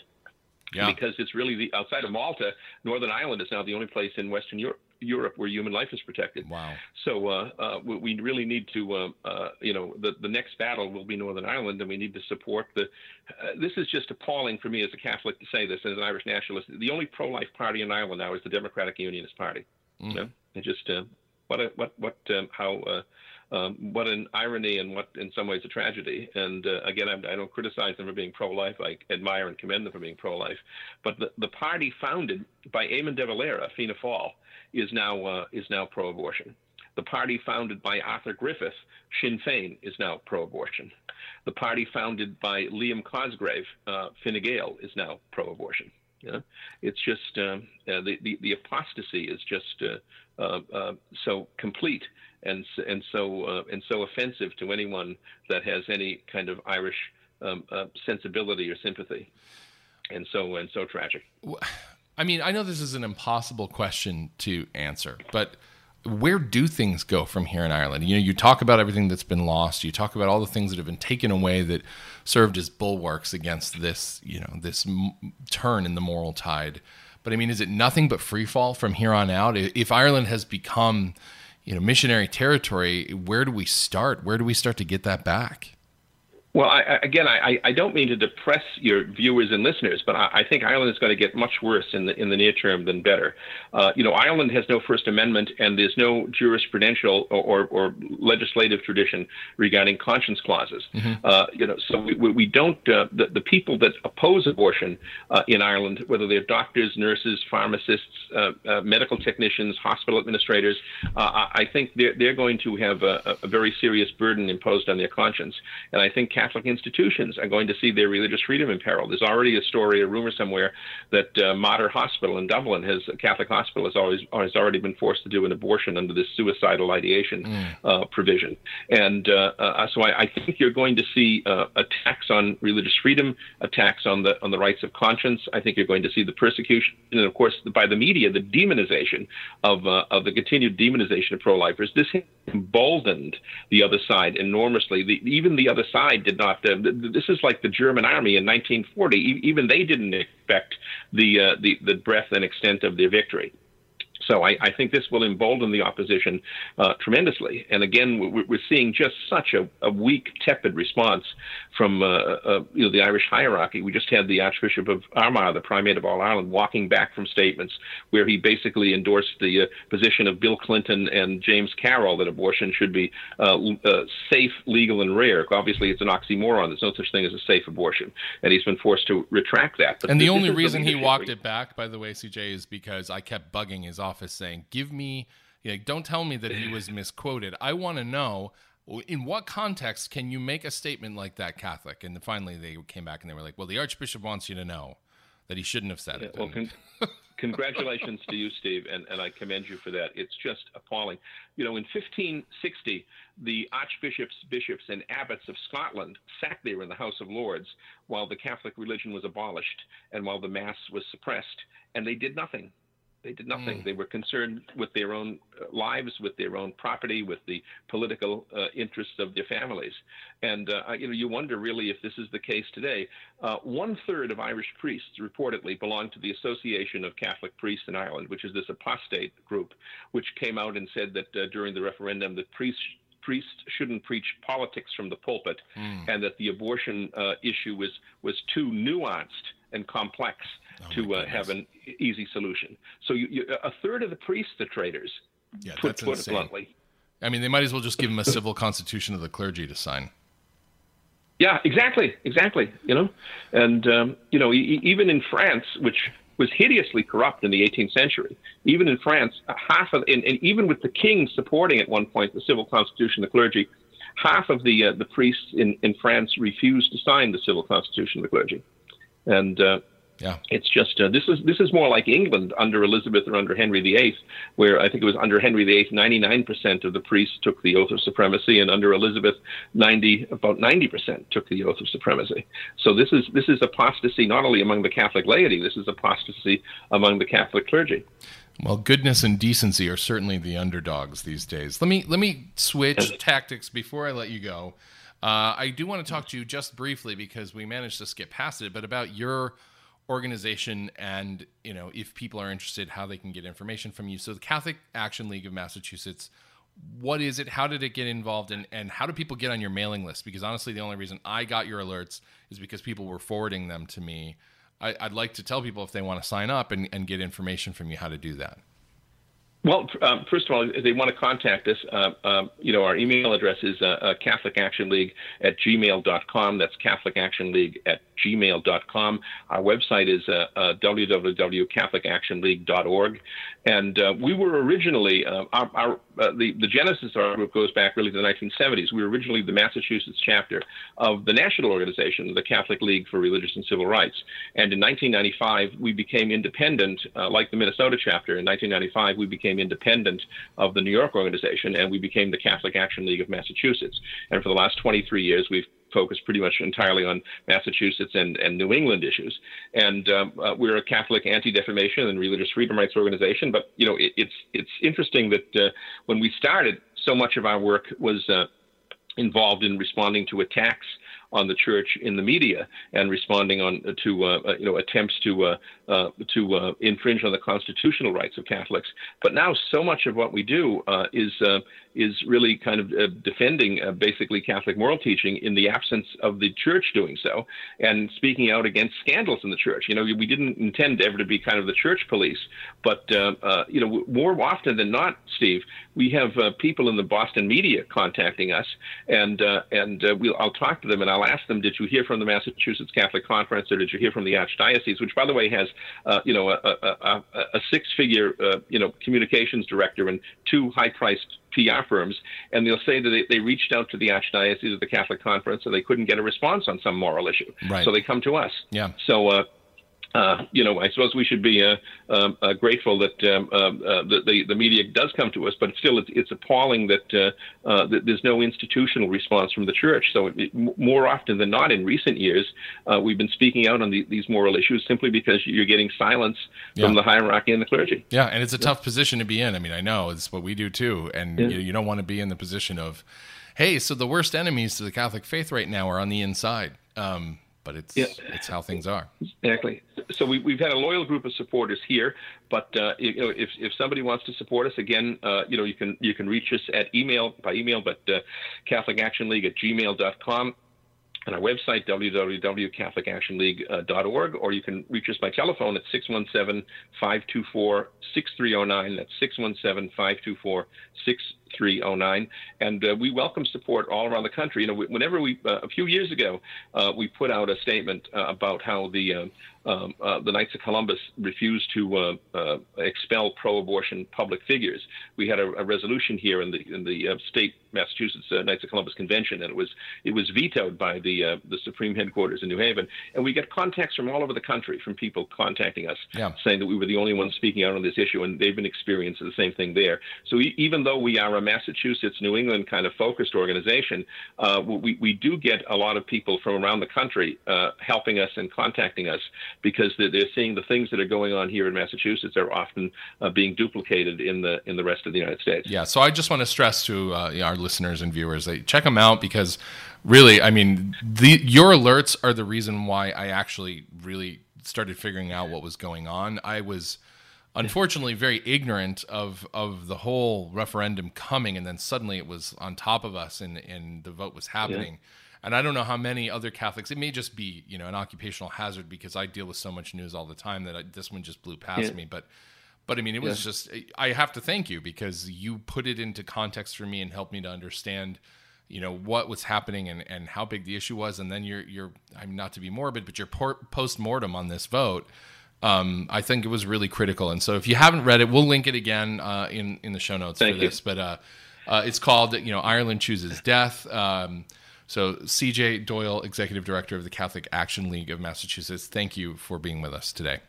Yeah. Because it's really the outside of Malta, Northern Ireland is now the only place in Western Europe, Europe where human life is protected. Wow. So uh, uh, we, we really need to, uh, uh, you know, the, the next battle will be Northern Ireland, and we need to support the. Uh, this is just appalling for me as a Catholic to say this as an Irish nationalist. The only pro-life party in Ireland now is the Democratic Unionist Party. Mm. You know, it just uh, what a, what what um, how. Uh, um, what an irony and what in some ways a tragedy. And uh, again, I, I don't criticize them for being pro-life. I admire and commend them for being pro-life. But the, the party founded by Eamon de Valera, Fianna Fáil, is now uh, is now pro-abortion. The party founded by Arthur Griffith, Sinn Féin, is now pro-abortion. The party founded by Liam Cosgrave, uh, Fine Gael, is now pro-abortion. Yeah, it's just um, uh, the, the the apostasy is just uh, uh, uh, so complete and and so and so offensive to anyone that has any kind of Irish um, sensibility or sympathy, and so and so tragic. I mean, I know this is an impossible question to answer, but where do things go from here in Ireland? You know, you talk about everything that's been lost. You talk about all the things that have been taken away that served as bulwarks against this, you know, this m- turn in the moral tide. But I mean, is it nothing but free fall from here on out? If Ireland has become, you know, missionary territory, where do we start? Where do we start to get that back? Well, I, again, I, I don't mean to depress your viewers and listeners, but I, I think Ireland is going to get much worse in the in the near term than better. Uh, you know, Ireland has no First Amendment, and there's no jurisprudential or, or, or legislative tradition regarding conscience clauses. Mm-hmm. Uh, you know, so we, we don't. Uh, the, the people that oppose abortion uh, in Ireland, whether they're doctors, nurses, pharmacists, uh, uh, medical technicians, hospital administrators, I think they're they're going to have a, a very serious burden imposed on their conscience, and I think. Catholic institutions are going to see their religious freedom imperiled. There's already a story, a rumor somewhere that uh, Mater Hospital in Dublin has a Catholic hospital has always has already been forced to do an abortion under this suicidal ideation Mm. uh, provision. And uh, uh, so I, I think you're going to see uh, attacks on religious freedom, attacks on the on the rights of conscience. I think you're going to see the persecution, and of course by the media, the demonization of uh, of the continued demonization of pro-lifers. This emboldened the other side enormously. The, even the other side did not. Uh, this is like the German army in 1940. E- even they didn't expect the, uh, the the breadth and extent of their victory. So I, I, think this will embolden the opposition uh, tremendously. And again, we're, seeing just such a, a weak, tepid response from uh, uh, you know the Irish hierarchy. We just had the Archbishop of Armagh, the Primate of All Ireland, walking back from statements where he basically endorsed the uh, position of Bill Clinton and James Carroll that abortion should be uh, uh, safe, legal, and rare. Obviously, it's an oxymoron. There's no such thing as a safe abortion, and he's been forced to retract that. But and the only reason he walked it back, by the way, CJ, is because I kept bugging his office office saying, "Give me, know, don't tell me that he was misquoted. I want to know." In what context can you make a statement like that, Catholic? And finally, they came back and they were like, "Well, the Archbishop wants you to know that he shouldn't have said it." Well, con- <laughs> congratulations to you, Steve, and, and I commend you for that. It's just appalling. You know, in 1560, the archbishops, bishops, and abbots of Scotland sat there in the House of Lords while the Catholic religion was abolished and while the Mass was suppressed, and they did nothing They did nothing. Mm. They were concerned with their own uh, lives, with their own property, with the political uh, interests of their families. And uh, you know, you wonder really if this is the case today. Uh, one third of Irish priests reportedly belong to the Association of Catholic Priests in Ireland, which is this apostate group, which came out and said that uh, during the referendum the priests priests shouldn't preach politics from the pulpit, mm. and that the abortion uh, issue was was too nuanced and complex oh to uh, have an easy solution. So you, you, a third of the priests are traitors. Yeah, put, put it bluntly. I mean, they might as well just give them a civil constitution of the clergy to sign. Yeah, exactly, exactly. You know, and um, you know, e- even in France, which was hideously corrupt in the 18th century. Even in France, half of, and, and even with the king supporting at one point the civil constitution, the clergy, half of the uh, the priests in, in France refused to sign the civil constitution of the clergy, and uh, yeah, it's just uh, this is this is more like England under Elizabeth or under Henry VIII, where I think it was under Henry VIII, 99% of the priests took the oath of supremacy, and under Elizabeth, 90 about 90% took the oath of supremacy. So this is this is apostasy not only among the Catholic laity, this is apostasy among the Catholic clergy. Well, goodness and decency are certainly the underdogs these days. Let me let me switch tactics before I let you go. Uh, I do want to talk to you just briefly because we managed to skip past it, but about your organization and you know if people are interested how they can get information from you. So the catholic action league of massachusetts what is it? How did it get involved? And and how do people get on your mailing list? Because honestly the only reason i got your alerts is because people were forwarding them to me. I, would like to tell people if they want to sign up and, and get information from you how to do that. Well, um, first of all, if they want to contact us, uh, um, you know, our email address is uh, uh, Catholic Action League at gmail.com. That's Catholic Action League at gmail.com. Our website is uh, uh, www.catholicactionleague.org. And uh, we were originally, uh, our, our uh, the, the genesis of our group goes back really to the 1970s. We were originally the Massachusetts chapter of the national organization, the Catholic League for Religious and Civil Rights. And in 1995, we became independent, uh, like the Minnesota chapter. In 1995, we became independent of the New York organization, and we became the Catholic Action League of Massachusetts. And for the last 23 years, we've focused pretty much entirely on Massachusetts and, and New England issues. And um, uh, we're a Catholic anti-defamation and religious freedom rights organization. But you know, it, it's it's interesting that uh, when we started, so much of our work was uh, involved in responding to attacks on the church in the media and responding on to uh, uh you know attempts to uh, uh, to uh, infringe on the constitutional rights of Catholics. But now, so much of what we do uh, is is really kind of defending basically Catholic moral teaching in the absence of the church doing so and speaking out against scandals in the church. You know, we didn't intend ever to be kind of the church police, but you know, more often than not, Steve, we have people in the Boston media contacting us, and and we'll I'll talk to them and I'll ask them, did you hear from the Massachusetts Catholic Conference or did you hear from the Archdiocese, which, by the way, has, uh, you know, a, a, a, a six-figure, uh, you know, communications director and two high-priced PR firms, and they'll say that they, they reached out to the Archdiocese or the Catholic Conference and they couldn't get a response on some moral issue. Right. So they come to us. Yeah. So, uh, you know, I suppose we should be uh, um, uh, grateful that, um, uh, uh, the, the, the media does come to us, but still, it's, it's appalling that, uh, that there's no institutional response from the church. So, it, more often than not, in recent years, we've been speaking out on the, these moral issues simply because you're getting silence yeah. from the hierarchy and the clergy. Yeah, and it's a yeah. tough position to be in. I mean, I know it's what we do too, and yeah. you, you don't want to be in the position of, hey, so the worst enemies to the Catholic faith right now are on the inside. Um, but it's yeah. it's how things are. Exactly. So we, we've had a loyal group of supporters here, but uh, you know if, if somebody wants to support us again, uh, you know you can you can reach us at email by email, but uh, Catholic Action League at gmail.com on our website, www.catholicactionleague.org, or you can reach us by telephone at 617 524 6309. That's 617 524 6309. And uh, we welcome support all around the country. You know, whenever we, uh, a few years ago, uh, we put out a statement uh, about how the uh, um, uh, the Knights of Columbus refused to uh, uh, expel pro-abortion public figures. We had a, a, resolution here in the in the uh, state Massachusetts uh, Knights of Columbus convention, and it was it was vetoed by the uh, the Supreme headquarters in New Haven. And we get contacts from all over the country from people contacting us, yeah. saying that we were the only ones speaking out on this issue, and they've been experiencing the same thing there. So e- even though we are a Massachusetts, New England kind of focused organization, uh, we, we do get a lot of people from around the country uh, helping us and contacting us because they're, they're, seeing the things that are going on here in Massachusetts are often uh, being duplicated in the in the rest of the United States. Yeah, so I just want to stress to uh, our listeners and viewers that check them out because really, I mean, the your alerts are the reason why I actually really started figuring out what was going on. I was unfortunately very ignorant of of the whole referendum coming and then suddenly it was on top of us and and the vote was happening yeah. and i don't know how many other catholics it may just be you know an occupational hazard because i deal with so much news all the time that I, this one just blew past yeah. me but but i mean it was yeah. just i have to thank you because you put it into context for me and helped me to understand you know what was happening and, and how big the issue was and then you're you're i'm not to be morbid but your post-mortem on this vote um, I think it was really critical. And so if you haven't read it, we'll link it again uh, in in the show notes Thank for you. this. But uh, uh, it's called you know Ireland chooses death. Um, so CJ Doyle, executive director of the Catholic Action League of Massachusetts, thank you for being with us today.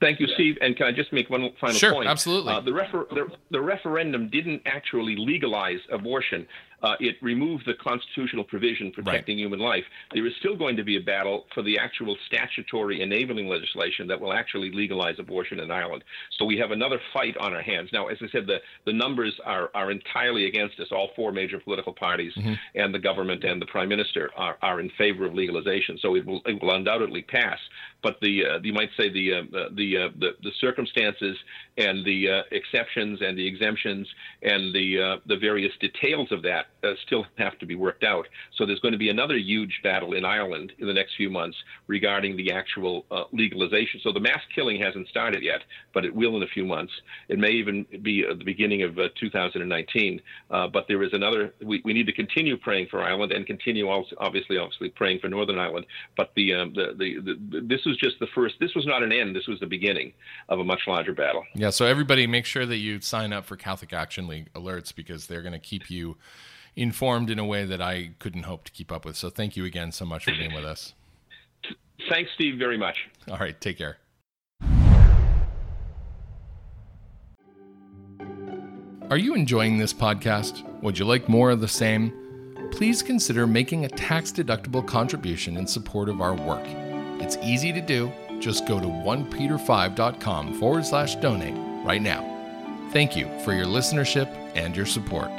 Thank you, Steve. And can I just make one final sure, point? Sure, absolutely. Uh, the, refer- the, the referendum didn't actually legalize abortion uh, it removed the constitutional provision protecting right. human life. There is still going to be a battle for the actual statutory enabling legislation that will actually legalize abortion in Ireland. So we have another fight on our hands. Now, as I said, the, the numbers are, are entirely against us. All four major political parties mm-hmm. and the government and the prime minister are, are in favor of legalization. So it will, it will undoubtedly pass. But the uh, you might say the uh, the, uh, the, the circumstances and the uh, exceptions and the exemptions and the uh, the various details of that uh, still have to be worked out. So there's going to be another huge battle in Ireland in the next few months regarding the actual legalization. So the mass killing hasn't started yet, but it will in a few months. It may even be at the beginning of uh, 2019. Uh, but there is another. We, we need to continue praying for Ireland and continue also, obviously obviously praying for Northern Ireland. But the, um, the, the, the this was just the first. This was not an end. This was the beginning of a much larger battle. Yeah. So everybody, make sure that you sign up for Catholic Action League alerts because they're going to keep you informed in a way that I couldn't hope to keep up with. So thank you again so much for being with us. Thanks, Steve, very much. All right, take care. Are you enjoying this podcast? Would you like more of the same? Please consider making a tax deductible contribution in support of our work. It's easy to do. Just go to 1peter5.com forward slash donate right now. Thank you for your listenership and your support.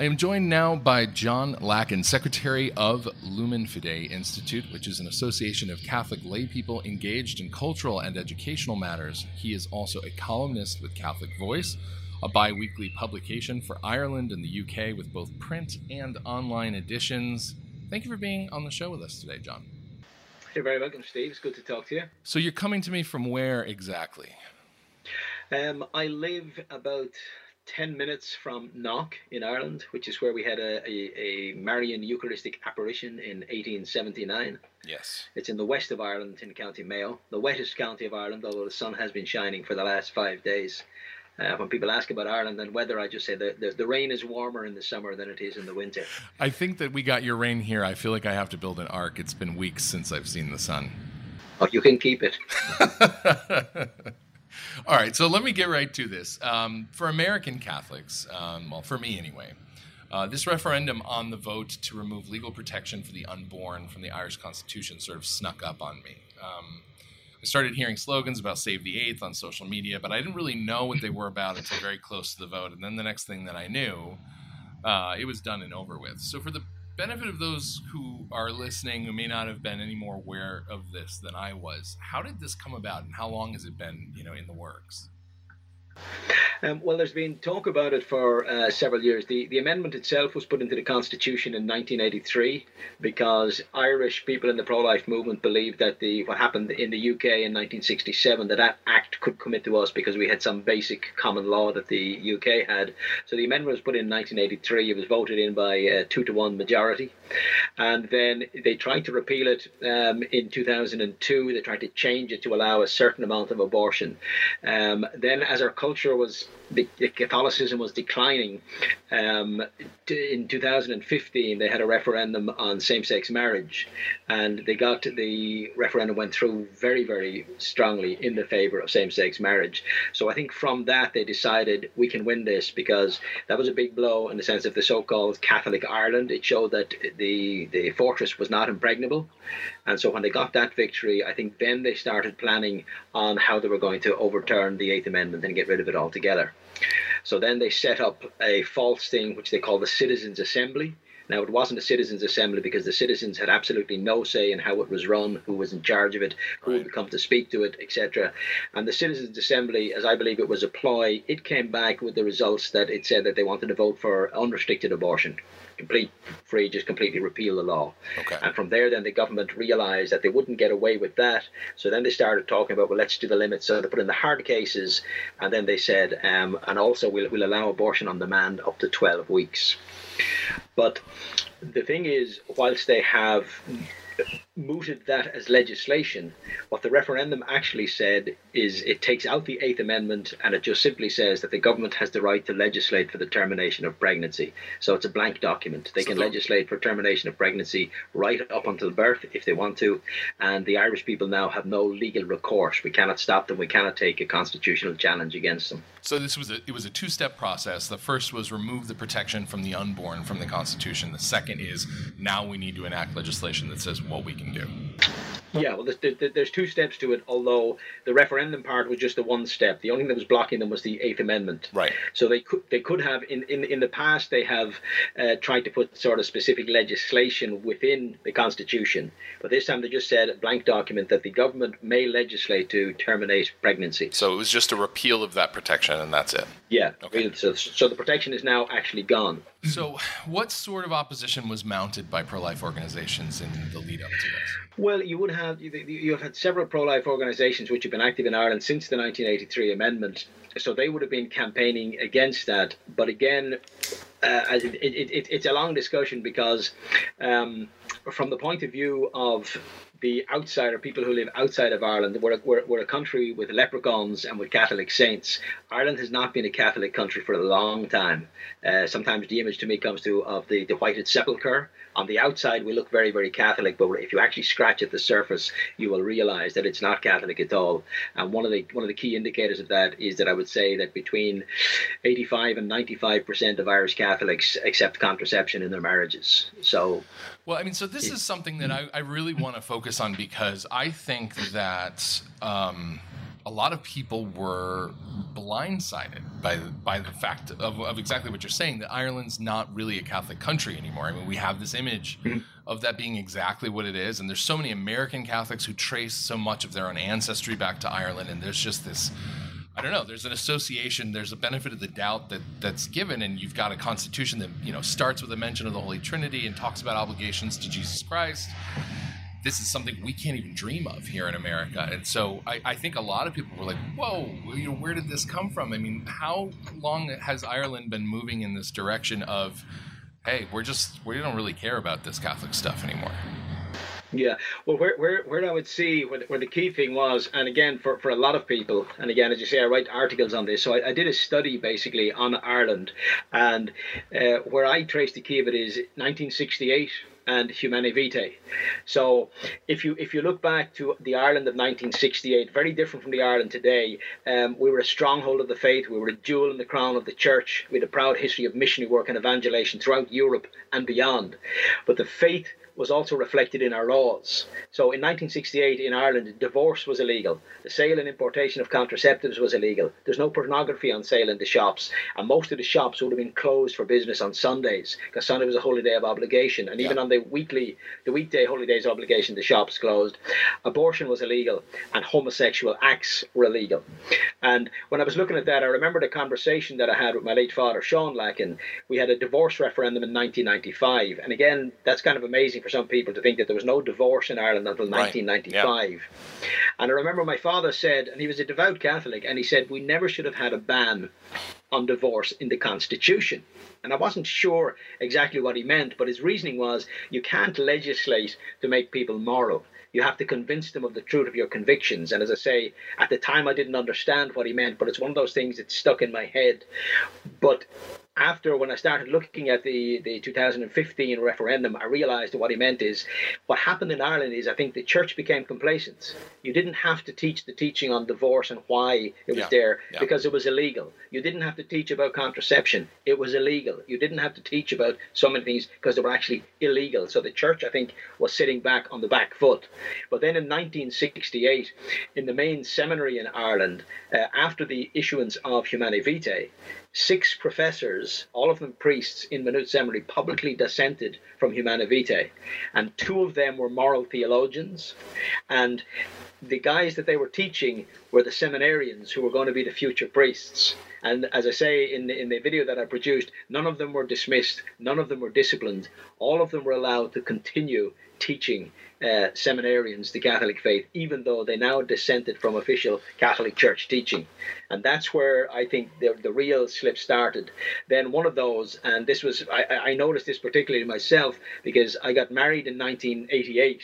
I am joined now by John Lacken, Secretary of Lumen Fidei Institute, which is an association of Catholic laypeople engaged in cultural and educational matters. He is also a columnist with Catholic Voice, a bi weekly publication for Ireland and the UK with both print and online editions. Thank you for being on the show with us today, John. You're very welcome, Steve. It's good to talk to you. So, you're coming to me from where exactly? Um, I live about 10 minutes from Knock in Ireland, which is where we had a, a, a, Marian Eucharistic apparition in 1879. Yes. It's in the west of Ireland in County Mayo, the wettest county of Ireland, although the sun has been shining for the last five days. Uh, when people ask about Ireland and weather, I just say that the, the rain is warmer in the summer than it is in the winter. I think that we got your rain here. I feel like I have to build an ark. It's been weeks since I've seen the sun. Oh, you can keep it. <laughs> All right, so let me get right to this. Um, for American Catholics, um, well, for me anyway, uh, this referendum on the vote to remove legal protection for the unborn from the Irish Constitution sort of snuck up on me. Um, I started hearing slogans about Save the Eighth on social media, but I didn't really know what they were about until very close to the vote. And then the next thing that I knew, uh, it was done and over with. So for the benefit of those who are listening who may not have been any more aware of this than I was, how did this come about and how long has it been, you know, in the works? Um, well, there's been talk about it for uh, several years. The, the amendment itself was put into the Constitution in 1983 because Irish people in the pro-life movement believed that the what happened in the UK in 1967 that that act could commit to us because we had some basic common law that the UK had. So the amendment was put in 1983. It was voted in by a two to one majority, and then they tried to repeal it um, in 2002. They tried to change it to allow a certain amount of abortion. Um, then, as our culture was the, the Catholicism was declining. Um, in 2015, they had a referendum on same-sex marriage, and they got the referendum went through very, very strongly in the favour of same-sex marriage. So I think from that they decided we can win this because that was a big blow in the sense of the so-called Catholic Ireland. It showed that the the fortress was not impregnable, and so when they got that victory, I think then they started planning on how they were going to overturn the Eighth Amendment and get rid of it altogether. So then they set up a false thing which they call the Citizens' Assembly. Now, it wasn't a citizens' assembly because the citizens had absolutely no say in how it was run, who was in charge of it, who right. would come to speak to it, etc. And the citizens' assembly, as I believe it was a ploy, it came back with the results that it said that they wanted to vote for unrestricted abortion complete free, just completely repeal the law. Okay. And from there, then the government realised that they wouldn't get away with that. So then they started talking about, well, let's do the limits. So they put in the hard cases, and then they said, um, and also we'll, we'll allow abortion on demand up to 12 weeks. But the thing is, whilst they have mooted that as legislation. What the referendum actually said is it takes out the Eighth Amendment and it just simply says that the government has the right to legislate for the termination of pregnancy. So it's a blank document. They so can the- legislate for termination of pregnancy right up until birth if they want to. And the Irish people now have no legal recourse. We cannot stop them. We cannot take a constitutional challenge against them. So this was a it was a two step process. The first was remove the protection from the unborn from the Constitution. The second is now we need to enact legislation that says what we can do. Yeah, well, there's, there's two steps to it. Although the referendum part was just the one step. The only thing that was blocking them was the Eighth Amendment. Right. So they could they could have in in, in the past they have uh, tried to put sort of specific legislation within the Constitution, but this time they just said a blank document that the government may legislate to terminate pregnancy. So it was just a repeal of that protection, and that's it. Yeah. Okay. So, so the protection is now actually gone. So, what sort of opposition was mounted by pro-life organizations in the lead up to this? Well, you would have you have had several pro-life organizations which have been active in Ireland since the 1983 amendment, so they would have been campaigning against that. But again, uh, it, it, it, it's a long discussion because, um, from the point of view of the outsider, people who live outside of Ireland. We're a, we're, we're a country with leprechauns and with Catholic saints. Ireland has not been a Catholic country for a long time. Uh, sometimes the image to me comes to of the, the whited sepulchre. On the outside, we look very, very Catholic, but if you actually scratch at the surface, you will realise that it's not Catholic at all. And one of the one of the key indicators of that is that I would say that between 85 and 95 percent of Irish Catholics accept contraception in their marriages. So well, I mean, so this is something that I, I really want to focus on because I think that um, a lot of people were blindsided by by the fact of, of exactly what you're saying that Ireland's not really a Catholic country anymore. I mean, we have this image mm-hmm. of that being exactly what it is, and there's so many American Catholics who trace so much of their own ancestry back to Ireland, and there's just this I don't know. There's an association. There's a benefit of the doubt that that's given, and you've got a constitution that you know starts with a mention of the Holy Trinity and talks about obligations to Jesus Christ. This is something we can't even dream of here in America, and so I, I think a lot of people were like, "Whoa, you know, where did this come from?" I mean, how long has Ireland been moving in this direction of, "Hey, we're just we don't really care about this Catholic stuff anymore"? Yeah, well, where, where, where I would see where, where the key thing was, and again, for, for a lot of people, and again, as you say, I write articles on this. So I, I did a study basically on Ireland, and uh, where I traced the key of it is 1968 and Humanae Vitae. So if you if you look back to the Ireland of 1968, very different from the Ireland today. Um, we were a stronghold of the faith. We were a jewel in the crown of the church. We had a proud history of missionary work and evangelization throughout Europe and beyond. But the faith was also reflected in our laws. So in 1968 in Ireland, divorce was illegal. The sale and importation of contraceptives was illegal. There's no pornography on sale in the shops. And most of the shops would have been closed for business on Sundays because Sunday was a holy day of obligation. And even on the weekly, the weekday holy days obligation, the shops closed. Abortion was illegal and homosexual acts were illegal. And when I was looking at that, I remembered the conversation that I had with my late father, Sean Lacken. We had a divorce referendum in 1995. And again, that's kind of amazing for some people to think that there was no divorce in Ireland until right. 1995. Yeah. And I remember my father said, and he was a devout Catholic, and he said, we never should have had a ban on divorce in the Constitution. And I wasn't sure exactly what he meant, but his reasoning was you can't legislate to make people moral. You have to convince them of the truth of your convictions. And as I say, at the time I didn't understand what he meant, but it's one of those things that stuck in my head. But after when I started looking at the, the 2015 referendum, I realized what he meant is what happened in Ireland is I think the church became complacent. You didn't have to teach the teaching on divorce and why it was Yeah, there yeah. because it was illegal. You didn't have to teach about contraception. It was illegal. You didn't have to teach about so many things because they were actually illegal. So the church, I think, was sitting back on the back foot. But then in 1968, in the main seminary in Ireland, uh, after the issuance of Humanae Vitae, six professors, all of them priests in Maynooth Seminary, publicly dissented from Humanae Vitae. And two of them were moral theologians. And the guys that they were teaching were the seminarians who were going to be the future priests. And as I say in the, in the video that I produced, none of them were dismissed, none of them were disciplined. All of them were allowed to continue teaching uh, seminarians the Catholic faith, even though they now dissented from official Catholic Church teaching. And that's where I think the, the real slip started. Then one of those, and this was, I, I noticed this particularly myself because I got married in 1988.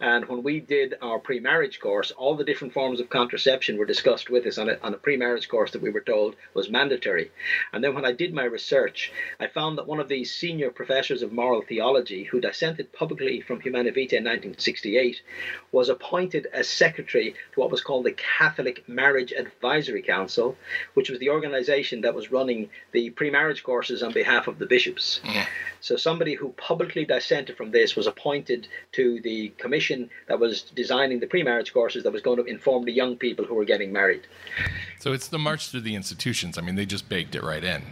And when we did our pre marriage course, all the different forms of contraception were discussed with us on a, on a pre marriage course that we were told was mandatory. And then when I did my research, I found that one of these senior professors of moral theology who dissented publicly from Humanae Vitae in 1968 was appointed as secretary to what was called the Catholic Marriage Advisory Council, which was the organization that was running the pre marriage courses on behalf of the bishops. Yeah. So somebody who publicly dissented from this was appointed to the commission that was designing the pre-marriage courses that was going to inform the young people who were getting married. So it's the march through the institutions. I mean, they just baked it right in.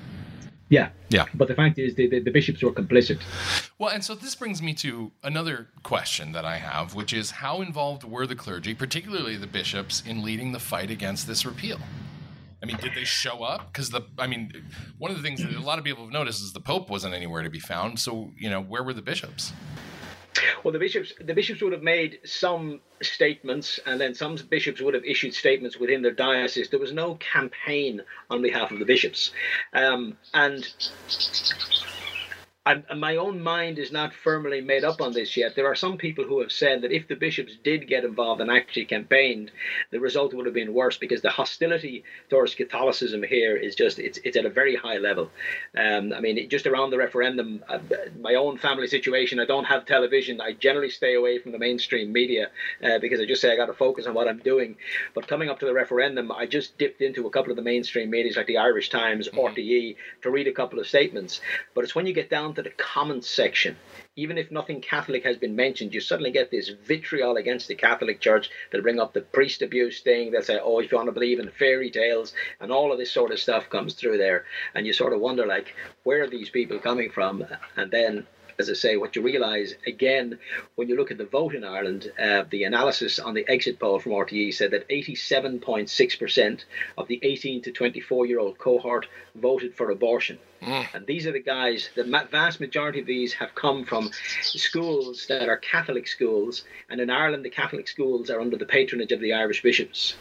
Yeah. Yeah. But the fact is, the, the, the bishops were complicit. Well, and so this brings me to another question that I have, which is how involved were the clergy, particularly the bishops, in leading the fight against this repeal? I mean, did they show up? Because the, I mean, one of the things that a lot of people have noticed is the Pope wasn't anywhere to be found. So, you know, where were the bishops? Well, the bishops the bishops would have made some statements, and then some bishops would have issued statements within their diocese. There was no campaign on behalf of the bishops, um, and. I, my own mind is not firmly made up on this yet. There are some people who have said that if the bishops did get involved and actually campaigned, the result would have been worse because the hostility towards Catholicism here is just it's it's at a very high level. Um, I mean, just around the referendum, uh, my own family situation, I don't have television. I generally stay away from the mainstream media uh, because I just say I got to focus on what I'm doing. But coming up to the referendum, I just dipped into a couple of the mainstream medias like the Irish Times, RTE, to read a couple of statements. But it's when you get down to the comments section, even if nothing Catholic has been mentioned, you suddenly get this vitriol against the Catholic Church. They'll bring up the priest abuse thing. They'll say, oh, if you want to believe in fairy tales, and all of this sort of stuff comes through there. And you sort of wonder, like, where are these people coming from? And then as I say, what you realise again when you look at the vote in Ireland, uh, the analysis on the exit poll from RTE said that 87.6% of the 18 to 24 year old cohort voted for abortion. And these are the guys, the vast majority of these have come from schools that are Catholic schools. And in Ireland, the Catholic schools are under the patronage of the Irish bishops.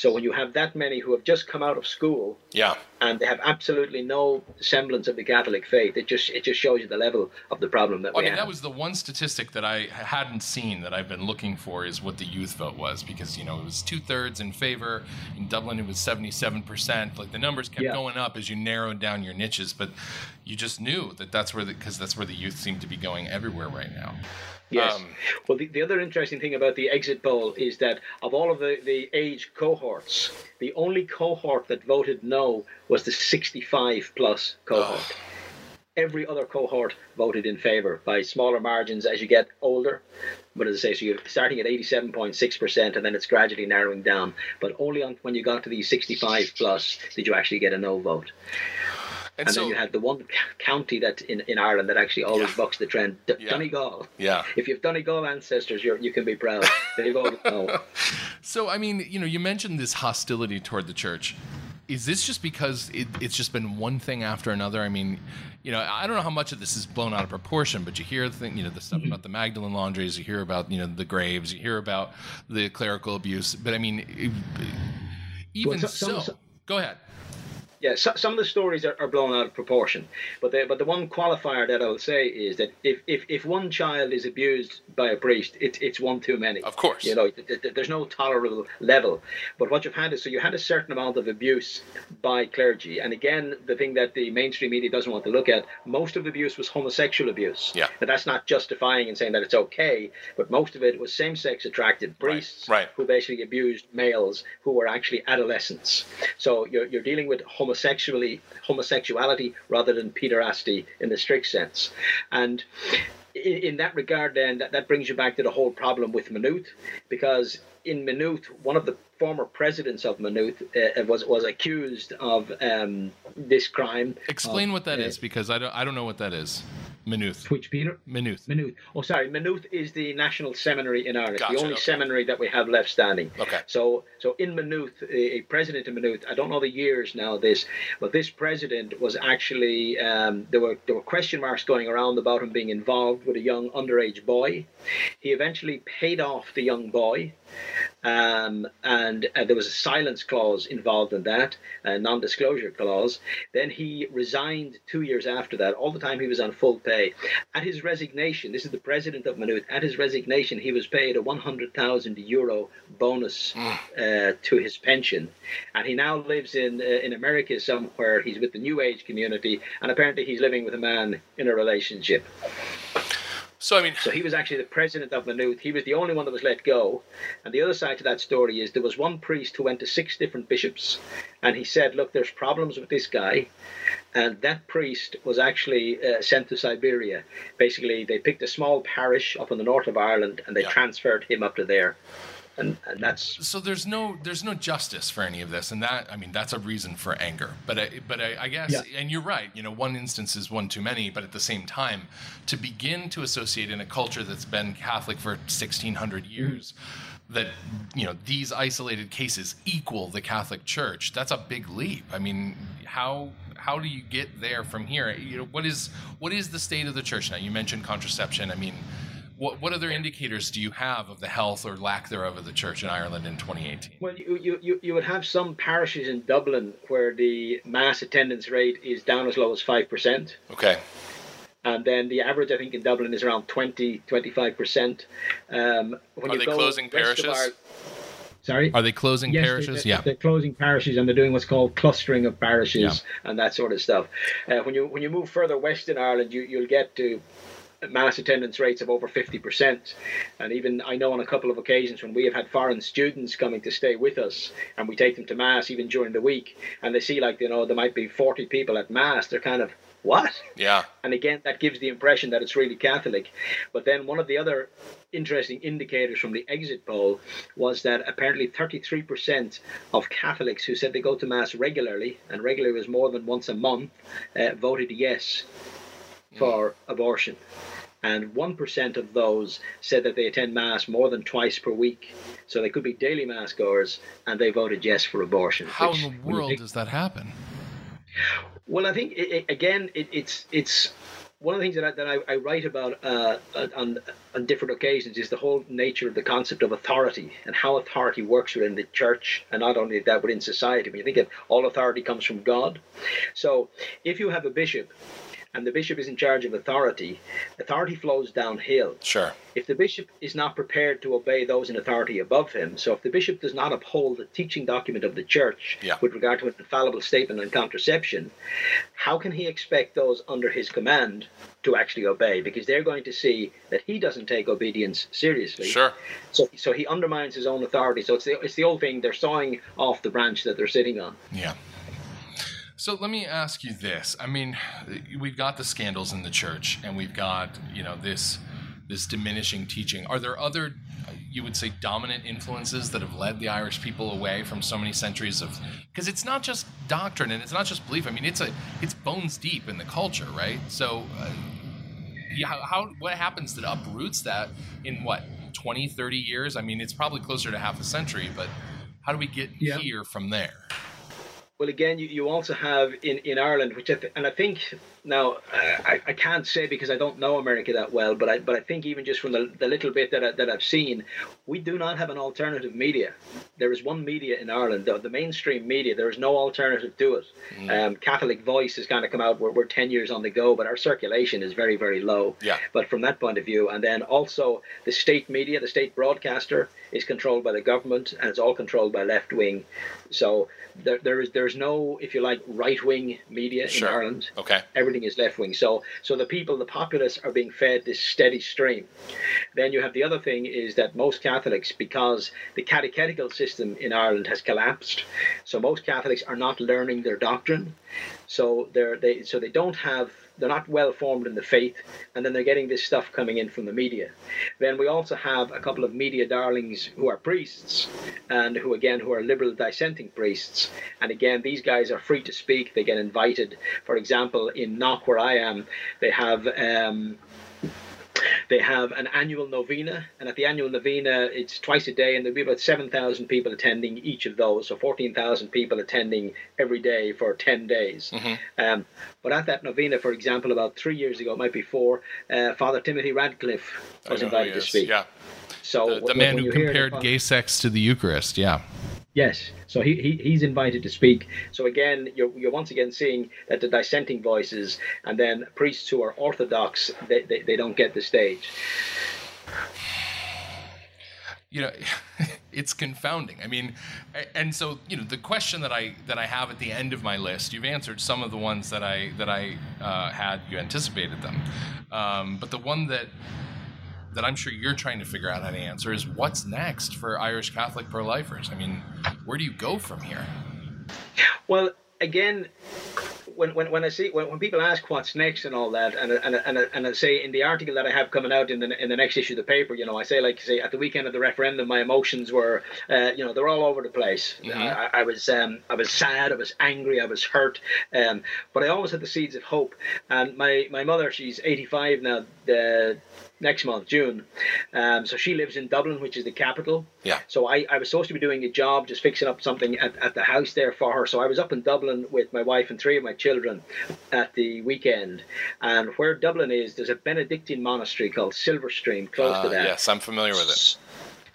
So when you have that many who have just come out of school Yeah. and they have absolutely no semblance of the Catholic faith, it just it just shows you the level of the problem that Well, we I mean, have. that was the one statistic that I hadn't seen that I've been looking for is what the youth vote was because, you know, it was two thirds in favor. In Dublin, it was 77%. Like the numbers kept Yeah. going up as you narrowed down your niches, but you just knew that that's where the, because that's where the youth seem to be going everywhere right now. Yes. Um, well, the, the other interesting thing about the exit poll is that of all of the, the age cohorts, the only cohort that voted no was the 65 plus cohort. Every other cohort voted in favour by smaller margins as you get older. But as I say, so you're starting at 87.6%, and then it's gradually narrowing down. But only on, when you got to the 65 plus did you actually get a no vote. And, And so, then you had the one county that in, in Ireland that actually always Yeah. bucks the trend, D- Yeah. Donegal. yeah. If you've Donegal ancestors, you're, you can be proud. No. <laughs> So, I mean, you know, you mentioned this hostility toward the church. is this just because it, it's just been one thing after another? I mean, you know, I don't know how much of this is blown out of proportion, but you hear the thing, you know, the stuff Mm-hmm. about the Magdalene laundries, you hear about, you know, the graves, you hear about the clerical abuse. But I mean, even Well, so- so, go ahead. Yeah, so, some of the stories are, are blown out of proportion, but the but the one qualifier that I will say is that if, if, if one child is abused by a priest, it's it's one too many. Of course. you know th- th- there's no tolerable level. But what you've had is so you had a certain amount of abuse by clergy, and again, the thing that the mainstream media doesn't want to look at, most of the abuse was homosexual abuse. Yeah. Now that's not justifying and saying that it's okay, but most of it was same-sex attracted priests right. who basically abused males who were actually adolescents. So you're, you're dealing with homosexuality, homosexuality rather than pederasty in the strict sense. And in, in that regard, then, that, that brings you back to the whole problem with Maynooth, because in Maynooth, one of the former presidents of Maynooth uh, was was accused of um, this crime. Explain of, what that uh, is, because I don't, I don't know what that is. Maynooth. Which Peter? Maynooth. Maynooth. Oh, sorry. Maynooth is the national seminary in Ireland, Gotcha, the only okay. seminary that we have left standing. Okay. So, so in Maynooth, a, president in Maynooth, I don't know the years now. of This, but this president was actually um, there were there were question marks going around about him being involved with a young underage boy. He eventually paid off the young boy. Um, and uh, there was a silence clause involved in that, a non-disclosure clause. Then he resigned two years after that. All the time he was on full pay. At his resignation, this is the president of Maynooth. At his resignation, he was paid a 100,000 euro bonus uh, to his pension, and he now lives in uh, in America somewhere. He's with the New Age community, and apparently he's living with a man in a relationship. So, I mean, So he was actually the president of Maynooth. He was the only one that was let go. And the other side to that story is there was one priest who went to six different bishops and he said, Look, there's problems with this guy. And that priest was actually uh, sent to Siberia. Basically, they picked a small parish up in the north of Ireland and they Yeah. transferred him up to there. And, and that's so there's no there's no justice for any of this, and that I mean that's a reason for anger. But I, but I, I guess, Yeah. and you're right. You know, one instance is one too many. But at the same time, to begin to associate in a culture that's been Catholic for 1600 mm-hmm. years. That you know these isolated cases equal the Catholic Church. That's a big leap. I mean, how how do you get there from here? You know, what is what is the state of the church now? You mentioned contraception. I mean, what what other indicators do you have of the health or lack thereof of the church in Ireland in 2018? Well, you, you, you, would have some parishes in Dublin where the mass attendance rate is down as low as 5%. Okay. And then the average, I think, in Dublin is around 20, 25%. Um, when Are you they go closing parishes? Ireland- Sorry? Are they closing Yes, parishes? they- yeah. they're closing parishes and they're doing what's called clustering of parishes and that sort of stuff. Uh, when you when you move further west in Ireland, you you'll get to mass attendance rates of over 50%. And even I know on a couple of occasions when we have had foreign students coming to stay with us and we take them to mass even during the week and they see like you know there might be 40 people at mass, they're kind of what? Yeah. And again, that gives the impression that it's really Catholic. But then one of the other interesting indicators from the exit poll was that apparently 33% of Catholics who said they go to Mass regularly, and regularly was more than once a month, uh, voted yes for abortion. And 1% of those said that they attend Mass more than twice per week. So they could be daily Mass goers, and they voted yes for abortion. How which, in the world think- does that happen? well, I think it, it, again, it, it's it's one of the things that I, that I, I write about uh, on on different occasions is the whole nature of the concept of authority and how authority works within the church, and not only that within society. When you think of all authority comes from God, so if you have a bishop. And the bishop is in charge of authority. Authority flows downhill Sure. if the bishop is not prepared to obey those in authority above him, so if the bishop does not uphold the teaching document of the church Yeah. with regard to an infallible statement on contraception, how can he expect those under his command to actually obey? Because they're going to see that he doesn't take obedience seriously. Sure. So, so he undermines his own authority. So it's the, it's the old thing, they're sawing off the branch that they're sitting on. Yeah. So let me ask you this. I mean, we've got the scandals in the church, and we've got you know this this diminishing teaching. Are there other, you would say, dominant influences that have led the Irish people away from so many centuries of? Because it's not just doctrine and it's not just belief. I mean, it's a it's bones deep in the culture, right? So, uh, yeah, how, what happens that uproots that in what 20, 30 years? I mean, it's probably closer to half a century, but how do we get Yeah. here from there? Well, again, you, you also have in, in Ireland, which I th- and I think now I, I can't say because I don't know America that well, but I but I think even just from the, the little bit that I, that I've seen, we do not have an alternative media. There is one media in Ireland, the, the mainstream media. There is no alternative to it. Mm. Um, Catholic Voice has kind of come out. We're, we're ten years on the go, but our circulation is very very low. Yeah. But from that point of view, and then also the state media, the state broadcaster is controlled by the government, and it's all controlled by left wing. So there, there is there's no, if you like, right wing media sure. in Ireland. Okay. Everything is left wing. So so the people, the populace, are being fed this steady stream. Then you have the other thing is that most Catholics, because the catechetical system in Ireland has collapsed, so most Catholics are not learning their doctrine. So they're they so they don't have they're not well formed in the faith, and then they're getting this stuff coming in from the media. Then we also have a couple of media darlings who are priests, and who again who are liberal dissenting priests. And again, these guys are free to speak. They get invited. For example, in Knock, where I am, they have. Um, they have an annual novena, and at the annual novena, it's twice a day, and there'll be about 7,000 people attending each of those, so 14,000 people attending every day for 10 days. Mm-hmm. Um, but at that novena, for example, about three years ago, it might be four, uh, Father Timothy Radcliffe was invited to speak. Yeah. So the, the man who compared gay sex to the Eucharist, yeah. Yes, so he, he he's invited to speak. So again, you're, you're once again seeing that the dissenting voices and then priests who are orthodox, they, they, they don't get the stage. You know, <laughs> it's confounding. I mean, and so you know, the question that I that I have at the end of my list, you've answered some of the ones that I that I uh, had. You anticipated them, um, but the one that that I'm sure you're trying to figure out how to answer is what's next for Irish Catholic pro lifers? I mean, where do you go from here? Well, again, when, when, when I see when, when people ask what's next and all that, and and and and I say in the article that I have coming out in the in the next issue of the paper, you know, I say like say at the weekend of the referendum, my emotions were, uh, you know, they're all over the place. Mm-hmm. I, I, was um, I was sad, I was angry, I was hurt, um, but I always had the seeds of hope. And my my mother, she's 85 now. The next month, June. Um, so she lives in Dublin, which is the capital. Yeah. So I, I was supposed to be doing a job, just fixing up something at, at the house there for her. So I was up in Dublin with my wife and three of my children at the weekend. And where Dublin is, there's a Benedictine monastery called Silverstream, close uh, to that. Yes, I'm familiar with it.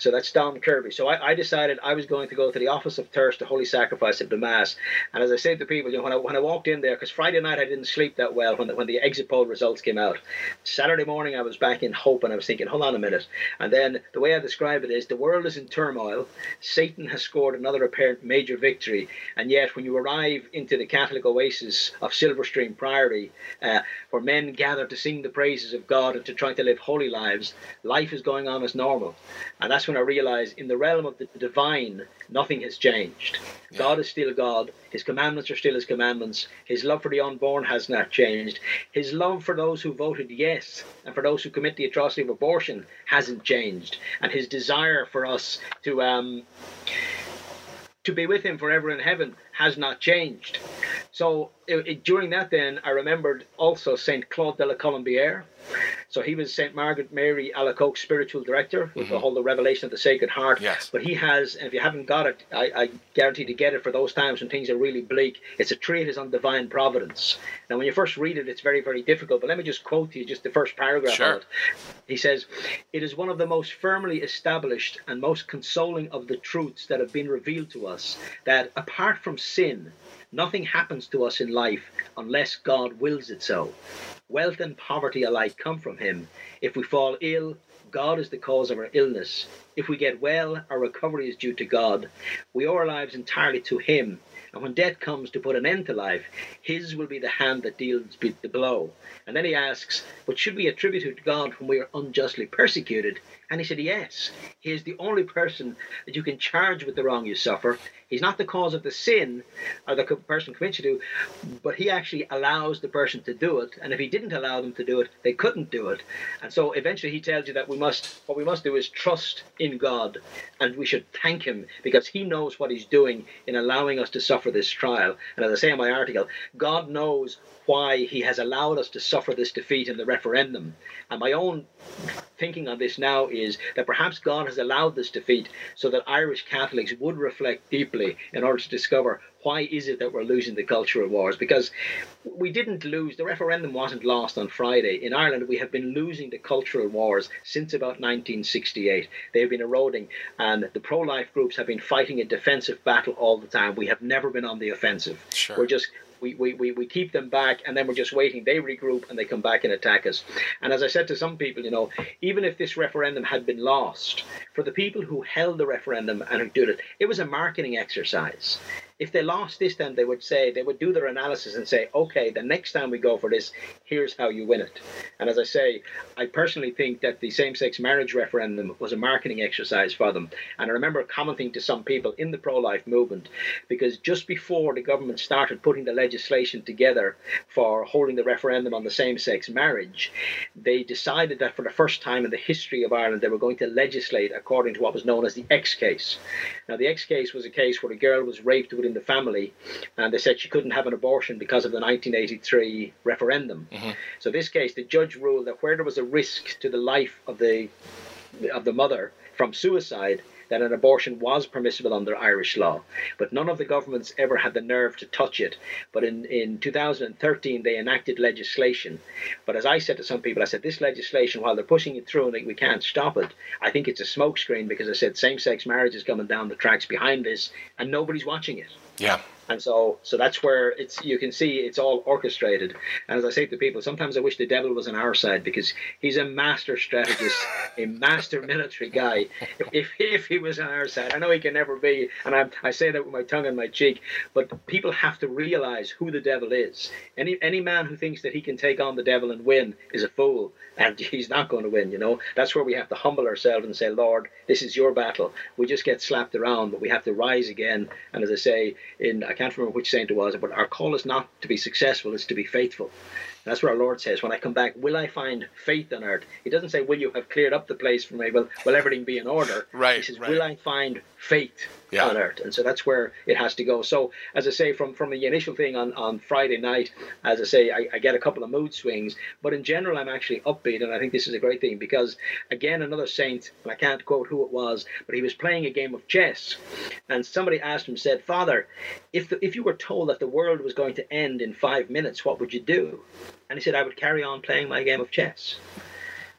So that's Dom Kirby. So I, I, decided I was going to go to the office of Terce, the Holy Sacrifice of the Mass. And as I said to people, you know, when I, when I walked in there, because Friday night I didn't sleep that well when the, when the exit poll results came out. Saturday morning I was back in hope and I was thinking, hold on a minute. And then the way I describe it is the world is in turmoil. Satan has scored another apparent major victory. And yet when you arrive into the Catholic oasis of Silverstream Priory, uh, where men gather to sing the praises of God and to try to live holy lives, life is going on as normal. And that's when I realized in the realm of the divine, nothing has changed. Yeah. God is still God. His commandments are still His commandments. His love for the unborn has not changed. His love for those who voted yes and for those who commit the atrocity of abortion hasn't changed. And His desire for us to um, to be with Him forever in heaven has not changed. So it, it, during that, then I remembered also Saint Claude de la Colombière. So he was Saint Margaret Mary Alacoque's spiritual director with mm-hmm. the whole the Revelation of the Sacred Heart. Yes. But he has, and if you haven't got it, I, I guarantee to get it for those times when things are really bleak. It's a treatise on divine providence. Now, when you first read it, it's very, very difficult. But let me just quote you just the first paragraph sure. of it. He says, "It is one of the most firmly established and most consoling of the truths that have been revealed to us that apart from sin." Nothing happens to us in life unless God wills it so. Wealth and poverty alike come from Him. If we fall ill, God is the cause of our illness. If we get well, our recovery is due to God. We owe our lives entirely to Him. And when death comes to put an end to life, His will be the hand that deals the blow. And then he asks, But should we attribute it to God when we are unjustly persecuted? And he said, Yes. He is the only person that you can charge with the wrong you suffer. He's not the cause of the sin or the person commits you to, but he actually allows the person to do it. And if he didn't allow them to do it, they couldn't do it. And so eventually he tells you that we must, what we must do is trust in God, and we should thank him because he knows what he's doing in allowing us to suffer this trial. And as I say in my article, God knows why he has allowed us to suffer this defeat in the referendum. And my own thinking on this now is that perhaps God has allowed this defeat so that Irish Catholics would reflect deeply in order to discover why is it that we're losing the cultural wars? Because we didn't lose, the referendum wasn't lost on Friday. In Ireland, we have been losing the cultural wars since about 1968. They've been eroding, and the pro life groups have been fighting a defensive battle all the time. We have never been on the offensive. Sure. We're just we, we, we, we keep them back and then we're just waiting. They regroup and they come back and attack us. And as I said to some people, you know, even if this referendum had been lost, for the people who held the referendum and who did it, it was a marketing exercise if they lost this, then they would say, they would do their analysis and say, okay, the next time we go for this, here's how you win it. And as I say, I personally think that the same sex marriage referendum was a marketing exercise for them. And I remember commenting to some people in the pro life movement, because just before the government started putting the legislation together for holding the referendum on the same sex marriage, they decided that for the first time in the history of Ireland, they were going to legislate according to what was known as the X case. Now, the X case was a case where a girl was raped within the family, and they said she couldn't have an abortion because of the 1983 referendum. Mm-hmm. So this case, the judge ruled that where there was a risk to the life of the of the mother from suicide, that an abortion was permissible under Irish law, but none of the governments ever had the nerve to touch it. But in, in 2013, they enacted legislation. But as I said to some people, I said, this legislation, while they're pushing it through and we can't stop it, I think it's a smokescreen because I said same sex marriage is coming down the tracks behind this and nobody's watching it. Yeah and so so that's where it's you can see it's all orchestrated. And as i say to people sometimes i wish the devil was on our side because he's a master strategist a master military guy. If, if, he was on our side i know he can never be and I, I say that with my tongue in my cheek but people have to realize who the devil is. Any any man who thinks that he can take on the devil and win is a fool and <laughs> he's not going to win you know? That's where we have to humble ourselves and say lord this is your battle. We just get slapped around but we have to rise again. And as i say in I can't remember which saint it was, but our call is not to be successful, it's to be faithful. And that's what our Lord says. When I come back, will I find faith on earth? He doesn't say, will you have cleared up the place for me? Will, will everything be in order? Right. He says, right. will I find faith yeah. on earth? And so that's where it has to go. So, as I say, from, from the initial thing on, on Friday night, as I say, I, I get a couple of mood swings. But in general, I'm actually upbeat. And I think this is a great thing because, again, another saint, and I can't quote who it was, but he was playing a game of chess. And somebody asked him, said, Father, if, the, if you were told that the world was going to end in five minutes, what would you do? And he said, I would carry on playing my game of chess.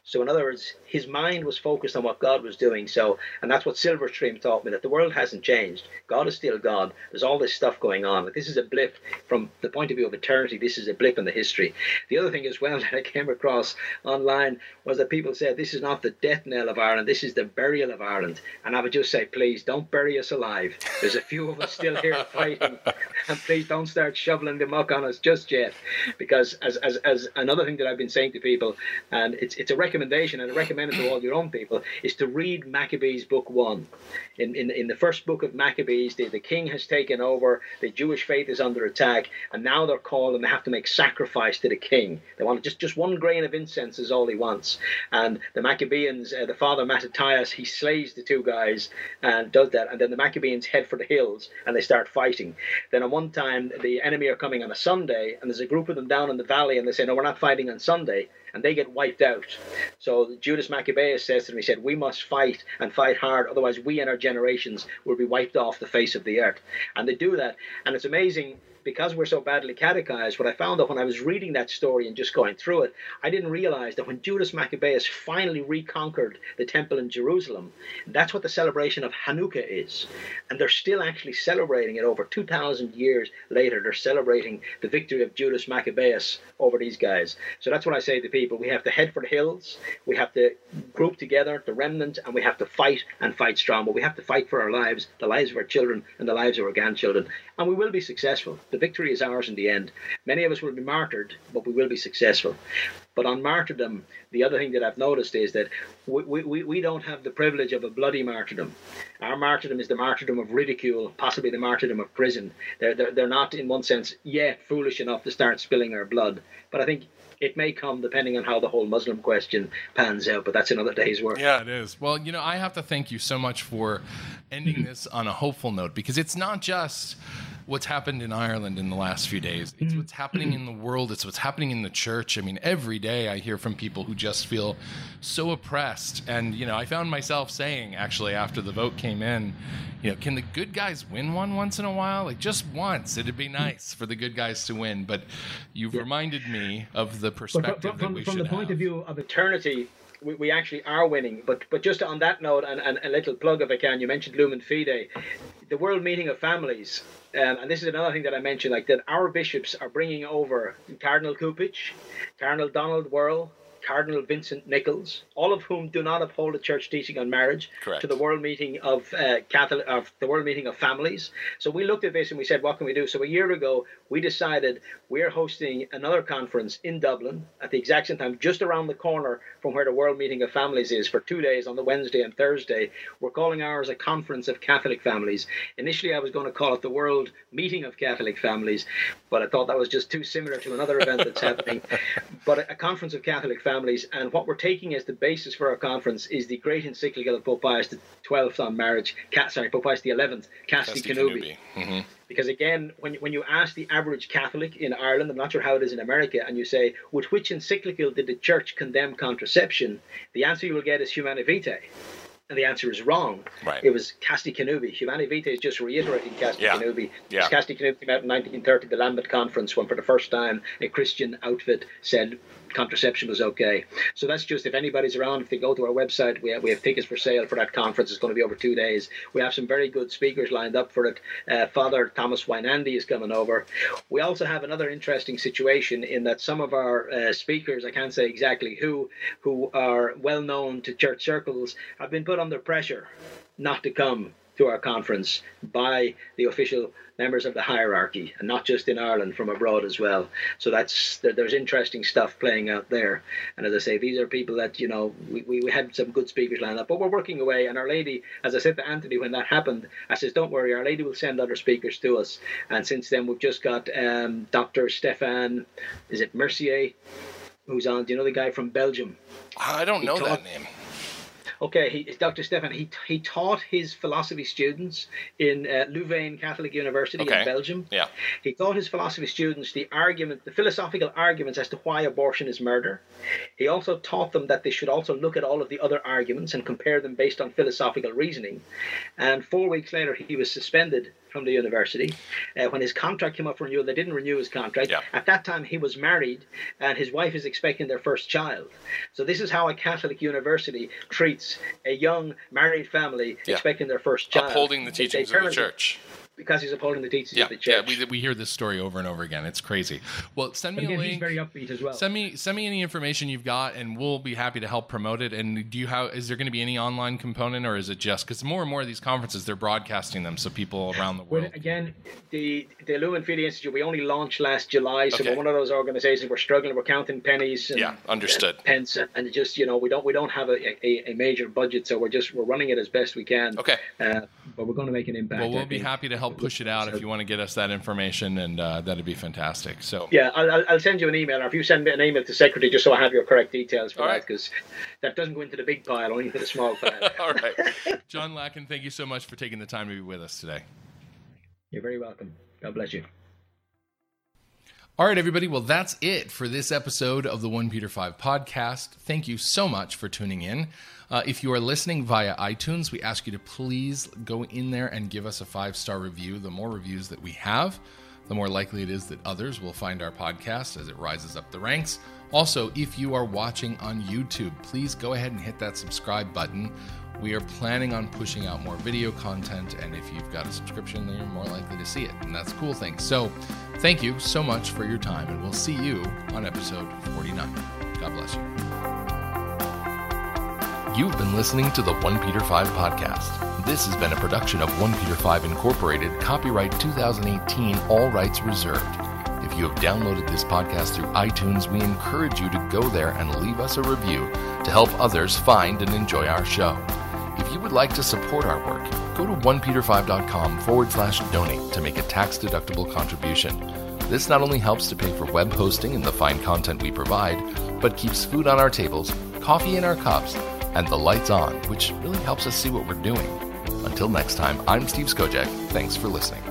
So, in other words, his mind was focused on what God was doing. So, and that's what Silverstream taught me that the world hasn't changed. God is still God. There's all this stuff going on. Like this is a blip from the point of view of eternity. This is a blip in the history. The other thing as well <laughs> that I came across online was that people said this is not the death knell of Ireland. This is the burial of Ireland. And I would just say, please don't bury us alive. There's a few of us still here <laughs> fighting, and please don't start shoveling the muck on us just yet, because as as, as another thing that I've been saying to people, and it's it's a recommendation, and I recommend it to all your own people, is to read Maccabees book one. In, in, in the first book of Maccabees, the, the king has taken over, the Jewish faith is under attack, and now they're called and they have to make sacrifice to the king. They want just, just one grain of incense is all he wants. And the Maccabeans, uh, the father Mattathias, he slays the two guys and does that. And then the Maccabeans head for the hills and they start fighting. Then at one time, the enemy are coming on a Sunday, and there's a group of them down in the valley, and they say, No, we're not fighting on Sunday and they get wiped out. So Judas Maccabeus says to them, he said, We must fight and fight hard, otherwise we and our generations will be wiped off the face of the earth. And they do that. And it's amazing because we're so badly catechized, what I found out when I was reading that story and just going through it, I didn't realize that when Judas Maccabeus finally reconquered the temple in Jerusalem, that's what the celebration of Hanukkah is. And they're still actually celebrating it over 2,000 years later. They're celebrating the victory of Judas Maccabeus over these guys. So that's what I say to people. We have to head for the hills, we have to group together, the remnant, and we have to fight and fight strong. But we have to fight for our lives, the lives of our children, and the lives of our grandchildren. And we will be successful. The victory is ours in the end. Many of us will be martyred, but we will be successful. But on martyrdom, the other thing that I've noticed is that we, we, we don't have the privilege of a bloody martyrdom. Our martyrdom is the martyrdom of ridicule, possibly the martyrdom of prison. They're, they're, they're not, in one sense, yet foolish enough to start spilling our blood. But I think it may come depending on how the whole Muslim question pans out, but that's another day's work. Yeah, it is. Well, you know, I have to thank you so much for ending <laughs> this on a hopeful note because it's not just what's happened in Ireland in the last few days. It's Mm-hmm. what's happening in the world. It's what's happening in the church. I mean, every day I hear from people who just feel so oppressed. And, you know, I found myself saying, actually, after the vote came in, you know, can the good guys win one once in a while? Like, just once. It'd be nice for the good guys to win. But you've reminded me of the But perspective from, that we from should the point have. of view of eternity, we, we actually are winning. But but just on that note, and, and a little plug if I can, you mentioned Lumen Fidei, the World Meeting of Families, um, and this is another thing that I mentioned, like that our bishops are bringing over Cardinal Cupich, Cardinal Donald Wuerl. Cardinal Vincent Nichols, all of whom do not uphold the church teaching on marriage, Correct. to the World Meeting of uh, Catholic of the World Meeting of Families. So we looked at this and we said, what can we do? So a year ago, we decided we're hosting another conference in Dublin at the exact same time, just around the corner from where the World Meeting of Families is for two days on the Wednesday and Thursday. We're calling ours a Conference of Catholic Families. Initially, I was going to call it the World Meeting of Catholic Families, but I thought that was just too similar to another event that's happening. <laughs> But a, a Conference of Catholic Families, and what we're taking as the basis for our conference is the great encyclical of Pope Pius XII on marriage, sorry, Pope Pius XI, Casti, Casti. Connubii. Mhm. Because again, when you, when you ask the average Catholic in Ireland, I'm not sure how it is in America, and you say, with which encyclical did the Church condemn contraception? The answer you will get is Humanae Vitae. And the answer is wrong. Right. It was Casti Connubii. Humanae Vitae is just reiterating Casti Yeah. Connubii. Yeah. Casti Connubii came out in 1930, the Lambeth Conference, when for the first time a Christian outfit said contraception was okay. So that's just if anybody's around, if they go to our website, we have, we have tickets for sale for that conference. It's going to be over two days. We have some very good speakers lined up for it. Uh, Father Thomas Weinandy is coming over. We also have another interesting situation in that some of our uh, speakers, I can't say exactly who, who are well known to church circles, have been put under pressure not to come to our conference by the official members of the hierarchy, and not just in Ireland, from abroad as well. So that's there's interesting stuff playing out there. And as I say, these are people that you know we, we, we had some good speakers lined up, but we're working away. And Our Lady, as I said to Anthony when that happened, I says, "Don't worry, Our Lady will send other speakers to us." And since then, we've just got um, Dr. Stefan, is it Mercier, who's on? Do you know the guy from Belgium? I don't know that name. Okay, he, Dr. Stefan. He he taught his philosophy students in uh, Louvain Catholic University Okay. in Belgium. Yeah. He taught his philosophy students the argument, the philosophical arguments as to why abortion is murder. He also taught them that they should also look at all of the other arguments and compare them based on philosophical reasoning. And four weeks later, he was suspended from the university. Uh, when his contract came up for renewal, they didn't renew his contract. Yeah. At that time, he was married, and his wife is expecting their first child. So this is how a Catholic university treats a young married family Yeah. expecting their first child. Upholding the teachings of the church. Because he's upholding the teachings Yeah, of the yeah, church. we, we hear this story over and over again. It's crazy. Well, send me Again, a he's very upbeat as well. Send me send me any information you've got, and we'll be happy to help promote it. And do you have? Is there going to be any online component, or is it just because more and more of these conferences they're broadcasting them so people around the Well, world? again, the the Lumen Fidei Institute we only launched last July, so Okay. we're one of those organisations we're struggling. We're counting pennies. And, Yeah, understood. and pence, and just you know we don't we don't have a, a, a major budget, so we're just we're running it as best we can. Okay. Uh, but we're going to make an impact. Well, we'll be happy to help push it out if you want to get us that information, and uh, that'd be fantastic. So, Yeah, I'll, I'll- send you an email, or if you send me an email to secretary, just so I have your correct details for All that, right. because that doesn't go into the big pile, only into the small <laughs> pile. all right, John Lacken, thank you so much for taking the time to be with us today. You're very welcome. God bless you. All right, everybody. Well, that's it for this episode of the 1 Peter 5 podcast. Thank you so much for tuning in. Uh, if you are listening via iTunes, we ask you to please go in there and give us a five star review. The more reviews that we have, the more likely it is that others will find our podcast as it rises up the ranks. Also, if you are watching on YouTube, please go ahead and hit that subscribe button. We are planning on pushing out more video content, and if you've got a subscription, then you're more likely to see it, and that's a cool thing. So, thank you so much for your time, and we'll see you on episode 49. God bless you. You've been listening to the 1 Peter 5 podcast. This has been a production of 1 Peter 5 Incorporated, copyright 2018, all rights reserved. If you have downloaded this podcast through iTunes, we encourage you to go there and leave us a review to help others find and enjoy our show. If you would like to support our work, go to 1peter5.com forward slash donate to make a tax deductible contribution. This not only helps to pay for web hosting and the fine content we provide, but keeps food on our tables, coffee in our cups, and the lights on, which really helps us see what we're doing. Until next time, I'm Steve Skojec. Thanks for listening.